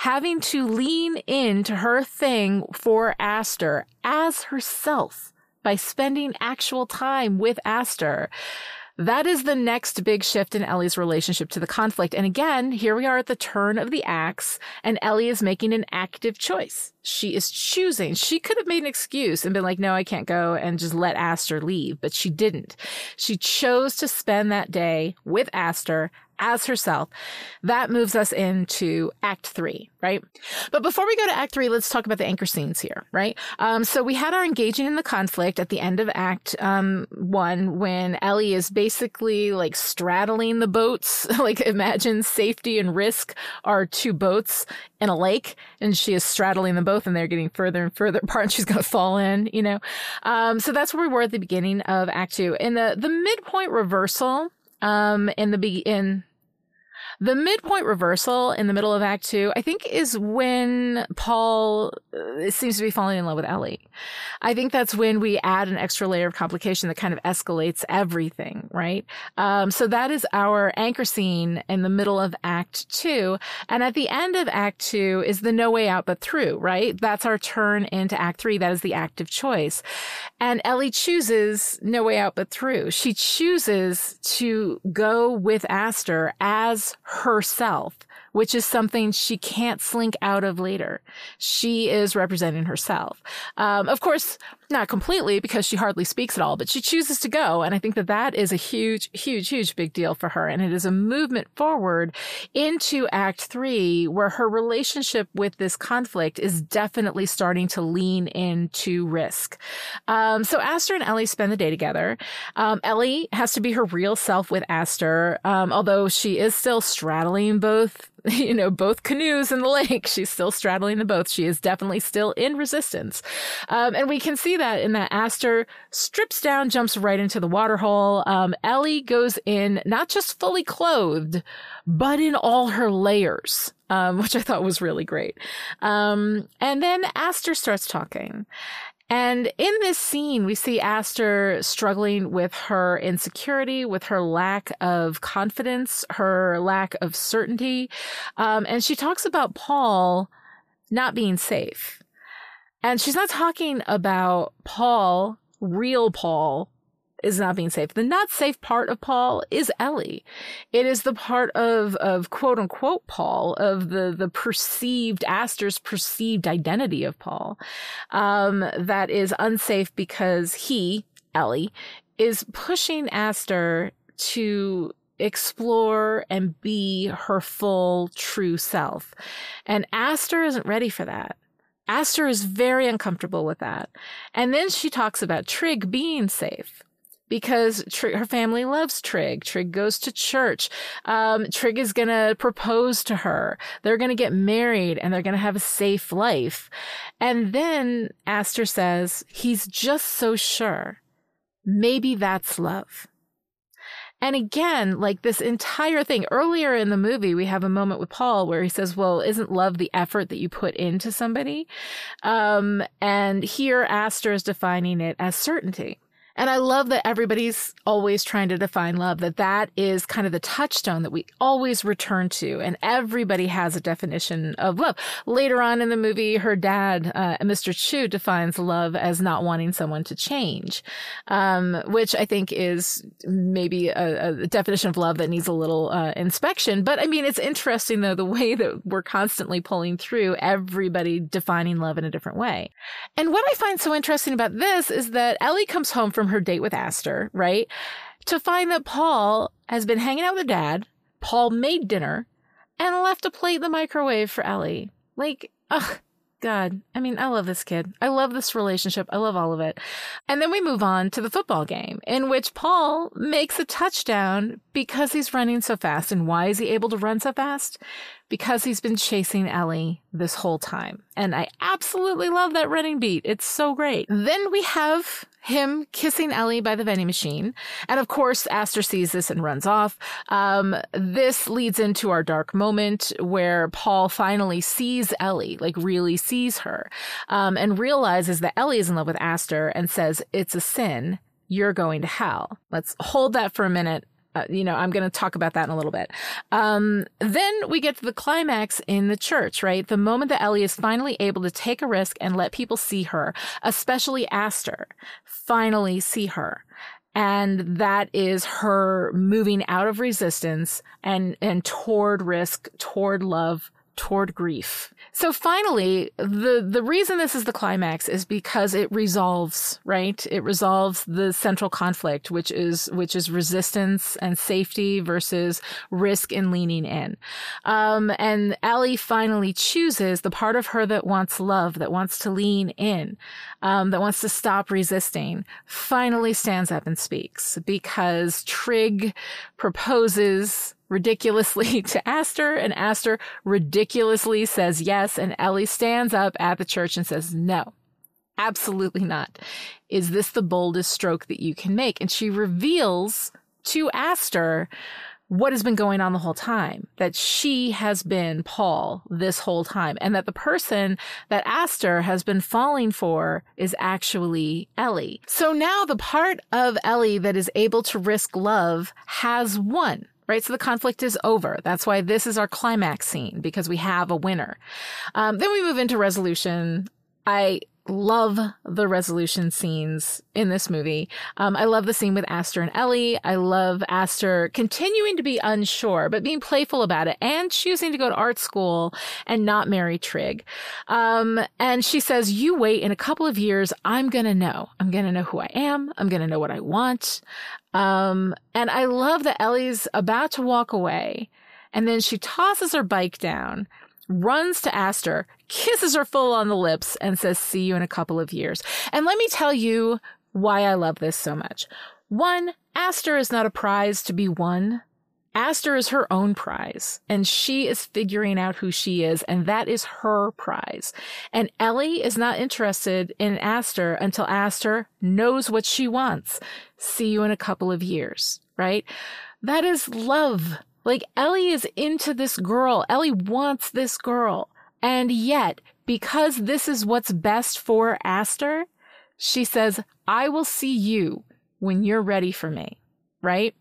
having to lean into her thing for Aster as herself by spending actual time with Aster. That is the next big shift in Ellie's relationship to the conflict. And again, here we are at the turn of the acts, and Ellie is making an active choice. She is choosing. She could have made an excuse and been like, no, I can't go and just let Aster leave, but she didn't. She chose to spend that day with Aster as herself. That moves us into Act Three, right? But before we go to Act Three, let's talk about the anchor scenes here, right? Um, so we had our engaging in the conflict at the end of Act um, One when Ellie is basically like straddling the boats. [laughs] like imagine safety and risk are two boats in a lake, and she is straddling them both, and they're getting further and further [laughs] apart, and she's to fall in, you know. Um, so that's where we were at the beginning of Act Two. and the the midpoint reversal um in the be in the midpoint reversal in the middle of Act Two, I think, is when Paul uh, seems to be falling in love with Ellie. I think that's when we add an extra layer of complication that kind of escalates everything, right? Um, so that is our anchor scene in the middle of Act Two. And at the end of Act Two is the no way out but through, right? That's our turn into Act Three. That is the act of choice. And Ellie chooses no way out but through. She chooses to go with Aster as herself, which is something she can't slink out of later. She is representing herself. Um, of course, not completely because she hardly speaks at all, but she chooses to go. And I think that that is a huge, huge, huge big deal for her. And it is a movement forward into act three where her relationship with this conflict is definitely starting to lean into risk. Um, so Aster and Ellie spend the day together. Um, Ellie has to be her real self with Aster, um, although she is still straddling both [laughs] you know, both canoes in the lake. She's still straddling the both. She is definitely still in resistance. Um, and we can see that in that Aster strips down, jumps right into the waterhole. Um, Ellie goes in not just fully clothed, but in all her layers. Um, which I thought was really great. Um, and then Aster starts talking. And in this scene, we see Aster struggling with her insecurity, with her lack of confidence, her lack of certainty. Um, and she talks about Paul not being safe. And she's not talking about Paul, real Paul, is not being safe. The not safe part of Paul is Ellie. It is the part of, of quote unquote Paul, of the, the perceived, Aster's perceived identity of Paul, um, that is unsafe because he, Ellie, is pushing Aster to explore and be her full true self. And Aster isn't ready for that. Aster is very uncomfortable with that. And then she talks about Trig being safe because her family loves Trig. Trig goes to church. Um, Trig is going to propose to her. They're going to get married and they're going to have a safe life. And then Aster says, he's just so sure. Maybe that's love. And again, like this entire thing earlier in the movie, we have a moment with Paul where he says, well, isn't love the effort that you put into somebody? Um, and here Aster is defining it as certainty. And I love that everybody's always trying to define love, that that is kind of the touchstone that we always return to. And everybody has a definition of love. Later on in the movie, her dad, uh, Mr. Chu, defines love as not wanting someone to change, um, which I think is maybe a, a, definition of love that needs a little uh, inspection. But I mean, it's interesting though, the way that we're constantly pulling through everybody defining love in a different way. And what I find so interesting about this is that Ellie comes home from her date with Aster, right? To find that Paul has been hanging out with dad. Paul made dinner and left a plate in the microwave for Ellie. Like, ugh, God, I mean, I love this kid. I love this relationship. I love all of it. And then we move on to the football game in which Paul makes a touchdown because he's running so fast. And why is he able to run so fast? Because he's been chasing Ellie this whole time. And I absolutely love that running beat. It's so great. Then we have him kissing Ellie by the vending machine. And of course, Aster sees this and runs off. Um, this leads into our dark moment where Paul finally sees Ellie, like really sees her, um, and realizes that Ellie is in love with Aster and says, it's a sin. You're going to hell. Let's hold that for a minute uh, you know, I'm going to talk about that in a little bit. Um, then we get to the climax in the church, right? The moment that Ellie is finally able to take a risk and let people see her, especially Aster, finally see her. And that is her moving out of resistance and, and toward risk, toward love, toward grief. So finally, the, the reason this is the climax is because it resolves, right? It resolves the central conflict, which is, which is resistance and safety versus risk and leaning in. Um, and Ellie finally chooses the part of her that wants love, that wants to lean in, um, that wants to stop resisting, finally stands up and speaks because Trig proposes ridiculously [laughs] to Aster, and Aster ridiculously says yes, and Ellie stands up at the church and says no. Absolutely not. Is this the boldest stroke that you can make? And she reveals to Aster what has been going on the whole time, that she has been Paul this whole time, and that the person that Aster has been falling for is actually Ellie. So now the part of Ellie that is able to risk love has won right? So the conflict is over. That's why this is our climax scene because we have a winner. Um, then we move into resolution. I love the resolution scenes in this movie. Um, I love the scene with Aster and Ellie. I love Aster continuing to be unsure, but being playful about it and choosing to go to art school and not marry Trig. Um, and she says, you wait in a couple of years. I'm going to know. I'm going to know who I am. I'm going to know what I want. Um, and I love that Ellie's about to walk away and then she tosses her bike down runs to Aster, kisses her full on the lips, and says, See you in a couple of years. And let me tell you why I love this so much. One, Aster is not a prize to be won. Aster is her own prize, and she is figuring out who she is, and that is her prize. And Ellie is not interested in Aster until Aster knows what she wants. See you in a couple of years, right? That is love. Like Ellie is into this girl. Ellie wants this girl. And yet, because this is what's best for Aster, she says, I will see you when you're ready for me. Right?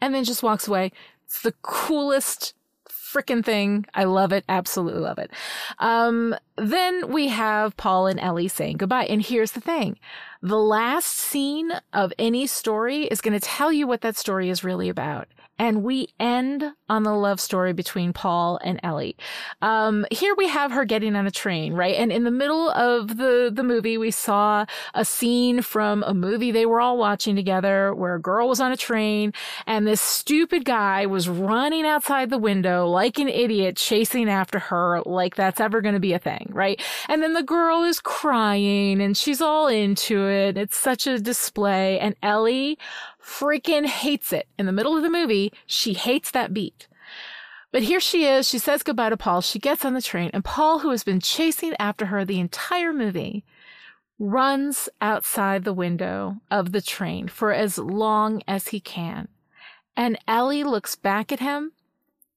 And then just walks away. It's the coolest freaking thing. I love it. Absolutely love it. Um, then we have Paul and Ellie saying goodbye. And here's the thing. The last scene of any story is going to tell you what that story is really about and we end on the love story between Paul and Ellie. Um, here we have her getting on a train, right? And in the middle of the, the movie, we saw a scene from a movie they were all watching together where a girl was on a train and this stupid guy was running outside the window like an idiot, chasing after her like that's ever going to be a thing, right? And then the girl is crying and she's all into it. It's such a display. And Ellie freaking hates it. In the middle of the movie, she hates that beat. But here she is. She says goodbye to Paul. She gets on the train, and Paul, who has been chasing after her the entire movie, runs outside the window of the train for as long as he can. And Ellie looks back at him,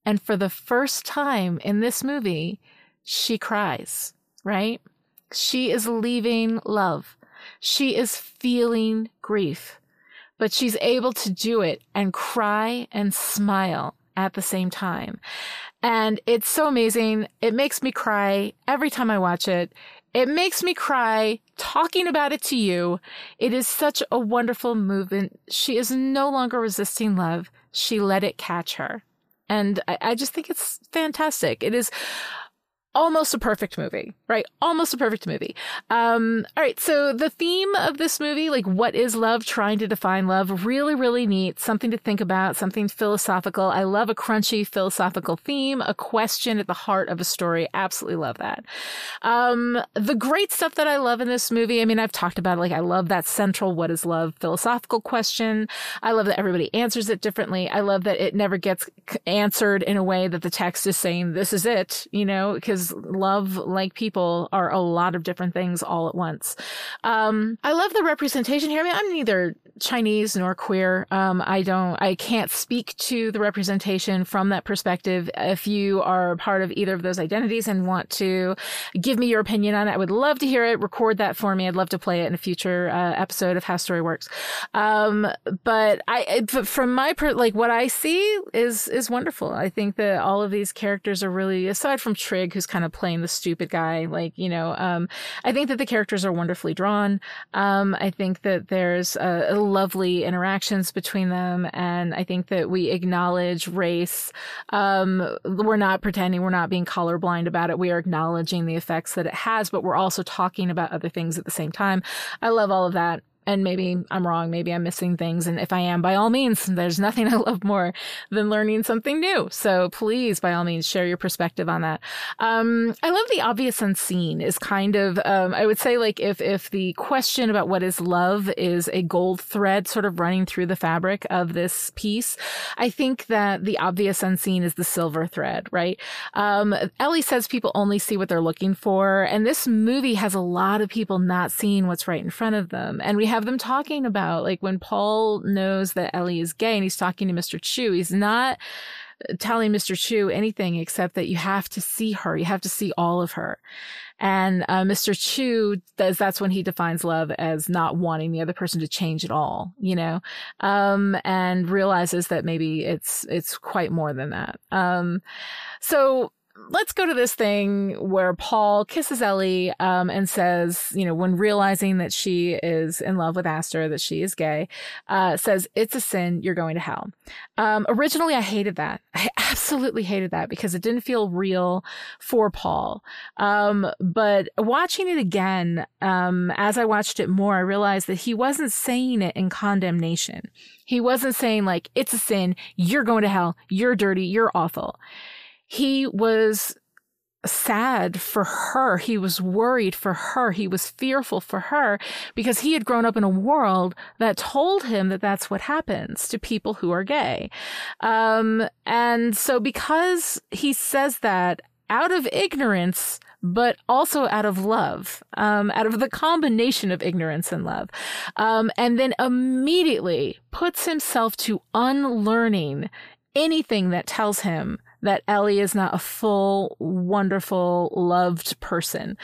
and for the first time in this movie, she cries, right? She is leaving love. She is feeling grief but she's able to do it and cry and smile at the same time. And it's so amazing. It makes me cry every time I watch it. It makes me cry talking about it to you. It is such a wonderful movement. She is no longer resisting love. She let it catch her. And I, I just think it's fantastic. It is almost a perfect movie, right? Almost a perfect movie. Um, all right. So the theme of this movie, like what is love, trying to define love, really, really neat. Something to think about, something philosophical. I love a crunchy philosophical theme, a question at the heart of a story. Absolutely love that. Um, the great stuff that I love in this movie, I mean, I've talked about it, like I love that central what is love philosophical question. I love that everybody answers it differently. I love that it never gets answered in a way that the text is saying, this is it, you know, because love, like people, are a lot of different things all at once. Um, I love the representation here. I mean, I'm neither Chinese nor queer. Um, I don't, I can't speak to the representation from that perspective. If you are part of either of those identities and want to give me your opinion on it, I would love to hear it. Record that for me. I'd love to play it in a future uh, episode of How Story Works. Um, but I, from my per, like what I see is is wonderful. I think that all of these characters are really, aside from Trig, who's kind of playing the stupid guy. Like, you know, um, I think that the characters are wonderfully drawn. Um, I think that there's a lovely interactions between them. And I think that we acknowledge race. Um, we're not pretending we're not being colorblind about it. We are acknowledging the effects that it has, but we're also talking about other things at the same time. I love all of that and maybe I'm wrong, maybe I'm missing things. And if I am, by all means, there's nothing [laughs] I love more than learning something new. So please, by all means, share your perspective on that. Um, I love the obvious unseen is kind of, um, I would say like if, if the question about what is love is a gold thread sort of running through the fabric of this piece, I think that the obvious unseen is the silver thread, right? Um, Ellie says people only see what they're looking for. And this movie has a lot of people not seeing what's right in front of them. And we have them talking about like when Paul knows that Ellie is gay and he's talking to Mr. Chu, he's not telling Mr. Chu anything except that you have to see her. You have to see all of her. And uh, Mr. Chu does, that's when he defines love as not wanting the other person to change at all, you know, um, and realizes that maybe it's, it's quite more than that. Um, so let's go to this thing where Paul kisses Ellie um, and says, you know, when realizing that she is in love with Aster, that she is gay, uh, says, it's a sin, you're going to hell. Um, originally, I hated that. [laughs] I absolutely hated that because it didn't feel real for Paul. Um, but watching it again, um, as I watched it more, I realized that he wasn't saying it in condemnation. He wasn't saying like, it's a sin, you're going to hell, you're dirty, you're awful he was sad for her. He was worried for her. He was fearful for her because he had grown up in a world that told him that that's what happens to people who are gay. Um, and so because he says that out of ignorance, but also out of love, um, out of the combination of ignorance and love. Um, and then immediately puts himself to unlearning anything that tells him that Ellie is not a full, wonderful, loved person.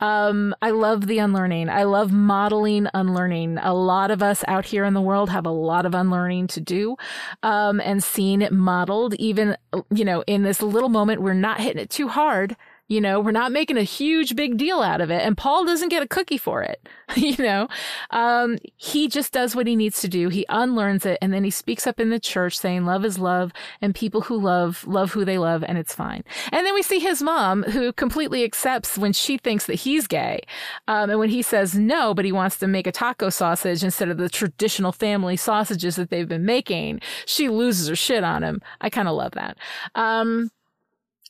Um, I love the unlearning. I love modeling unlearning. A lot of us out here in the world have a lot of unlearning to do. Um, and seeing it modeled, even, you know, in this little moment, we're not hitting it too hard you know, we're not making a huge big deal out of it. And Paul doesn't get a cookie for it. [laughs] you know, um, he just does what he needs to do. He unlearns it. And then he speaks up in the church saying love is love and people who love, love who they love and it's fine. And then we see his mom who completely accepts when she thinks that he's gay. Um, and when he says no, but he wants to make a taco sausage instead of the traditional family sausages that they've been making, she loses her shit on him. I kind of love that. Um,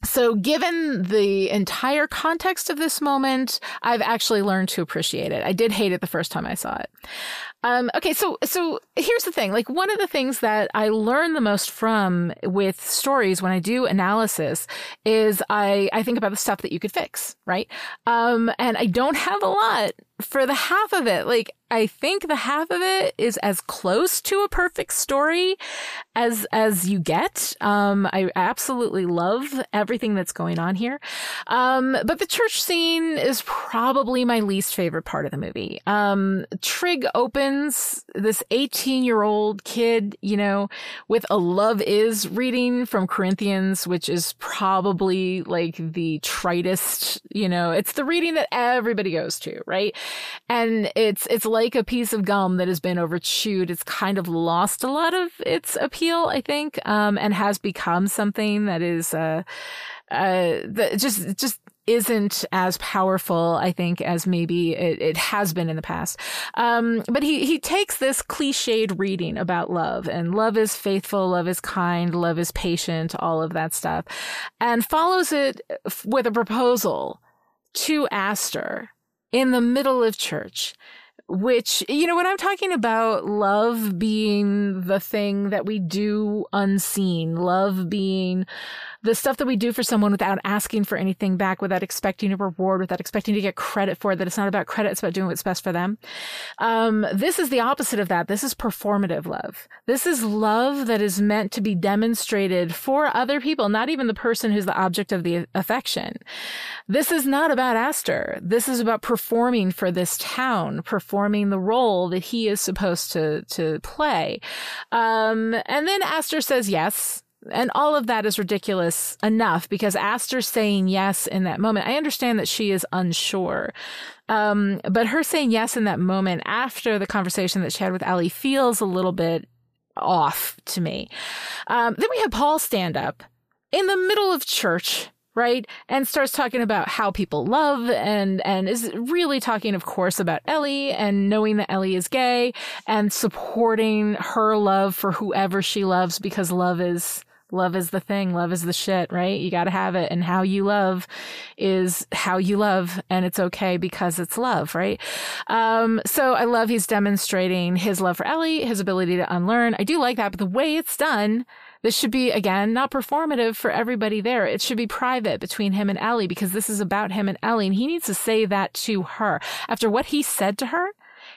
so given the entire context of this moment, I've actually learned to appreciate it. I did hate it the first time I saw it. Um, okay, so so here's the thing. Like one of the things that I learn the most from with stories when I do analysis is I I think about the stuff that you could fix, right? Um, and I don't have a lot for the half of it. Like I think the half of it is as close to a perfect story as as you get. Um, I absolutely love everything that's going on here. Um, but the church scene is probably my least favorite part of the movie. Um, Trig opens this 18 year old kid, you know, with a love is reading from Corinthians, which is probably like the tritest, you know, it's the reading that everybody goes to, right? And it's it's like a piece of gum that has been overchewed. It's kind of lost a lot of its appeal, I think, um, and has become something that is, uh, uh, that just, just, isn't as powerful, I think, as maybe it, it has been in the past. Um, but he, he takes this cliched reading about love and love is faithful, love is kind, love is patient, all of that stuff, and follows it with a proposal to Aster in the middle of church which, you know, when I'm talking about love being the thing that we do unseen, love being the stuff that we do for someone without asking for anything back, without expecting a reward, without expecting to get credit for it, that it's not about credit, it's about doing what's best for them. Um, this is the opposite of that. This is performative love. This is love that is meant to be demonstrated for other people, not even the person who's the object of the affection. This is not about Aster. This is about performing for this town, performing the role that he is supposed to, to play. Um, and then Aster says yes and all of that is ridiculous enough because Aster saying yes in that moment, I understand that she is unsure. Um, but her saying yes in that moment after the conversation that she had with Ellie feels a little bit off to me. Um, then we have Paul stand up in the middle of church right and starts talking about how people love and and is really talking of course about Ellie and knowing that Ellie is gay and supporting her love for whoever she loves because love is love is the thing. Love is the shit, right? You got to have it. And how you love is how you love. And it's okay because it's love, right? Um, so I love he's demonstrating his love for Ellie, his ability to unlearn. I do like that, but the way it's done, this should be, again, not performative for everybody there. It should be private between him and Ellie because this is about him and Ellie. And he needs to say that to her. After what he said to her,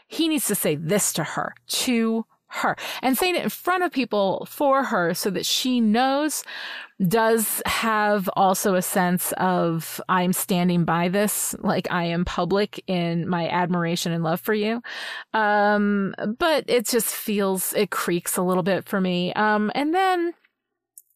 he needs to say this to her, to her and saying it in front of people for her so that she knows does have also a sense of I'm standing by this, like I am public in my admiration and love for you. Um, but it just feels, it creaks a little bit for me. Um, and then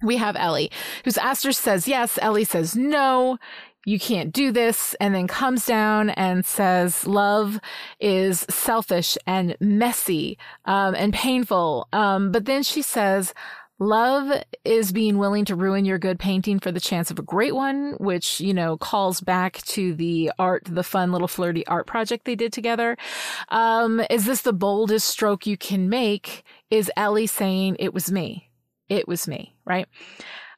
we have Ellie, whose Aster says yes, Ellie says no you can't do this, and then comes down and says love is selfish and messy um, and painful. Um, but then she says, Love is being willing to ruin your good painting for the chance of a great one, which, you know, calls back to the art, the fun little flirty art project they did together. Um, is this the boldest stroke you can make? Is Ellie saying, it was me? It was me, right?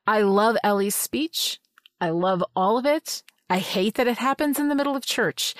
I love Ellie's speech. I love all of it. I hate that it happens in the middle of church.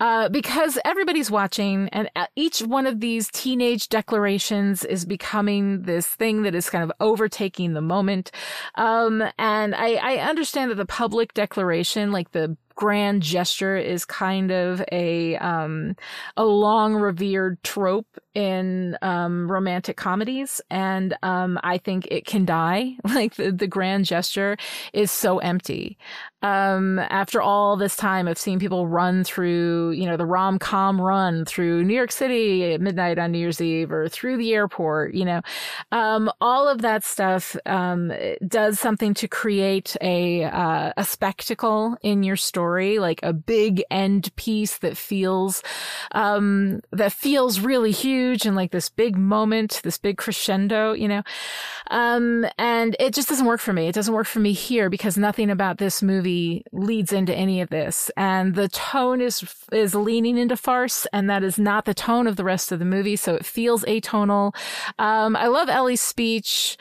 Uh, because everybody's watching and uh, each one of these teenage declarations is becoming this thing that is kind of overtaking the moment. Um, and I, I understand that the public declaration, like the grand gesture is kind of a um, a long revered trope in um, romantic comedies, and um, I think it can die. [laughs] Like the, the grand gesture is so empty. Um, after all this time of seeing people run through, you know, the rom com run through New York City at midnight on New Year's Eve or through the airport, you know, um, all of that stuff um, does something to create a uh, a spectacle in your story, like a big end piece that feels um, that feels really huge and like this big moment, this big crescendo, you know, um, and it just doesn't work for me. It doesn't work for me here because nothing about this movie movie leads into any of this. And the tone is, is leaning into farce. And that is not the tone of the rest of the movie. So it feels atonal. Um, I love Ellie's speech.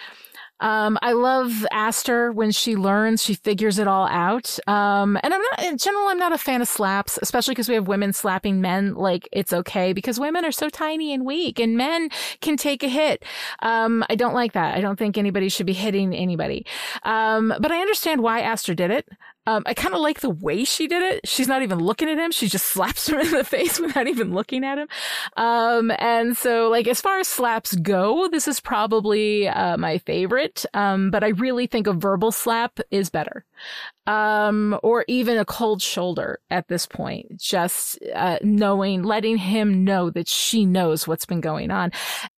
Um, I love Aster when she learns, she figures it all out. Um, and I'm not, in general, I'm not a fan of slaps, especially because we have women slapping men like it's okay because women are so tiny and weak and men can take a hit. Um, I don't like that. I don't think anybody should be hitting anybody. Um, but I understand why Aster did it. Um, I kind of like the way she did it. She's not even looking at him. She just [laughs] slaps him in the face without even looking at him. Um, and so like as far as slaps go, this is probably uh, my favorite. Um, but I really think a verbal slap is better. Um, or even a cold shoulder at this point, just uh, knowing, letting him know that she knows what's been going on.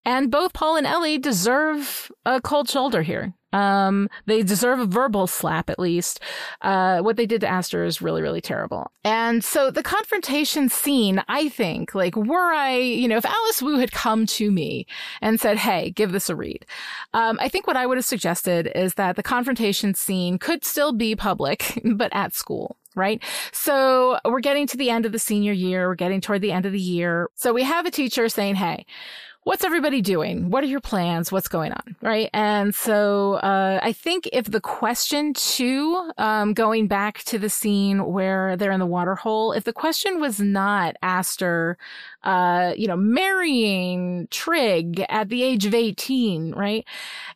And both Paul and Ellie deserve a cold shoulder here. Um, they deserve a verbal slap at least. Uh, what they did to Aster is really, really terrible. And so the confrontation scene, I think, like, were I, you know, if Alice Wu had come to me and said, Hey, give this a read. Um, I think what I would have suggested is that the confrontation scene could still be public, [laughs] but at school right? So we're getting to the end of the senior year. We're getting toward the end of the year. So we have a teacher saying, Hey, what's everybody doing? What are your plans? What's going on? Right. And so, uh, I think if the question too, um, going back to the scene where they're in the water hole, if the question was not Aster, uh, you know, marrying Trig at the age of 18, right?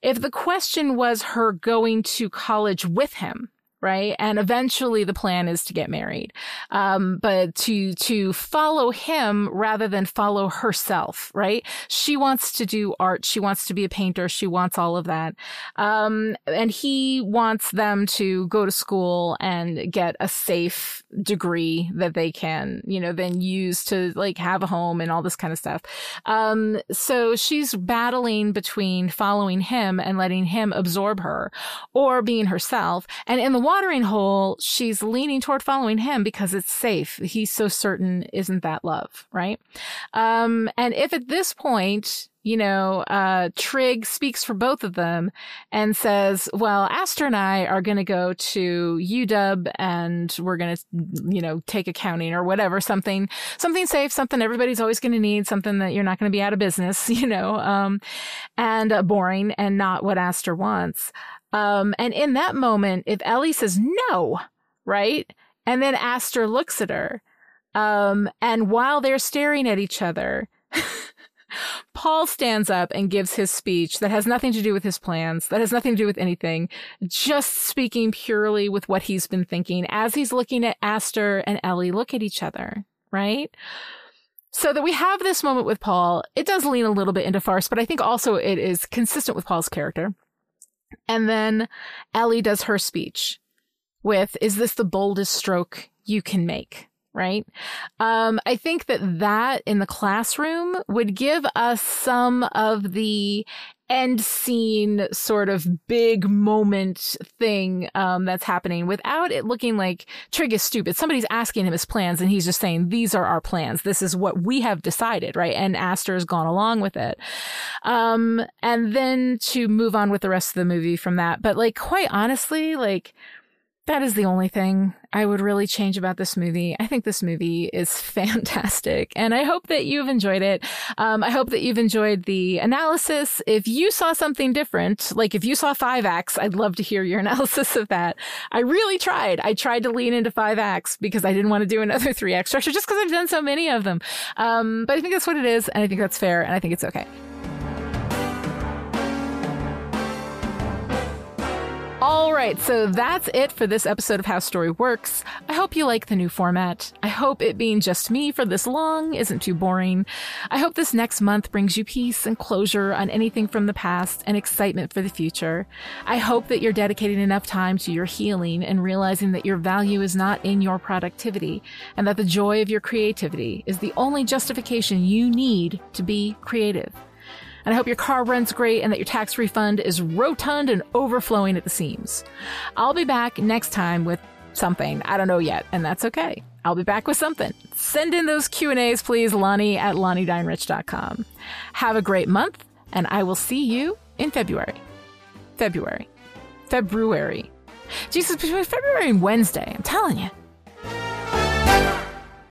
If the question was her going to college with him, right? And eventually the plan is to get married. Um, but to, to follow him rather than follow herself, right? She wants to do art. She wants to be a painter. She wants all of that. Um, and he wants them to go to school and get a safe degree that they can, you know, then use to like have a home and all this kind of stuff. Um, so she's battling between following him and letting him absorb her or being herself. And in the watering hole, she's leaning toward following him because it's safe. He's so certain isn't that love, right? Um, and if at this point, you know, uh, Trig speaks for both of them and says, well, Aster and I are going to go to UW and we're going to, you know, take accounting or whatever, something, something safe, something everybody's always going to need, something that you're not going to be out of business, [laughs] you know, um, and uh, boring and not what Aster wants. Um, and in that moment, if Ellie says no, right? And then Aster looks at her, um, and while they're staring at each other, [laughs] Paul stands up and gives his speech that has nothing to do with his plans, that has nothing to do with anything, just speaking purely with what he's been thinking as he's looking at Aster and Ellie look at each other, right? So that we have this moment with Paul, it does lean a little bit into farce, but I think also it is consistent with Paul's character. And then Ellie does her speech with, is this the boldest stroke you can make? Right. Um, I think that that in the classroom would give us some of the end scene sort of big moment thing um, that's happening without it looking like Trig is stupid. Somebody's asking him his plans and he's just saying, these are our plans. This is what we have decided, right? And Aster's gone along with it. Um, and then to move on with the rest of the movie from that. But like, quite honestly, like, that is the only thing I would really change about this movie. I think this movie is [laughs] fantastic and I hope that you've enjoyed it. Um, I hope that you've enjoyed the analysis. If you saw something different, like if you saw five acts, I'd love to hear your [laughs] analysis of that. I really tried. I tried to lean into five acts because I didn't want to do another [laughs] three act structure just because I've done so many of them. Um, but I think that's what it is and I think that's fair and I think it's okay. All right, so that's it for this episode of How Story Works. I hope you like the new format. I hope it being just me for this long isn't too boring. I hope this next month brings you peace and closure on anything from the past and excitement for the future. I hope that you're dedicating enough time to your healing and realizing that your value is not in your productivity and that the joy of your creativity is the only justification you need to be creative. And I hope your car runs great and that your tax refund is rotund and overflowing at the seams. I'll be back next time with something. I don't know yet, and that's okay. I'll be back with something. Send in those Q&As, please, Lani at LaniDianeRich.com. Have a great month, and I will see you in February. February. February. Jesus, between February and Wednesday, I'm telling you.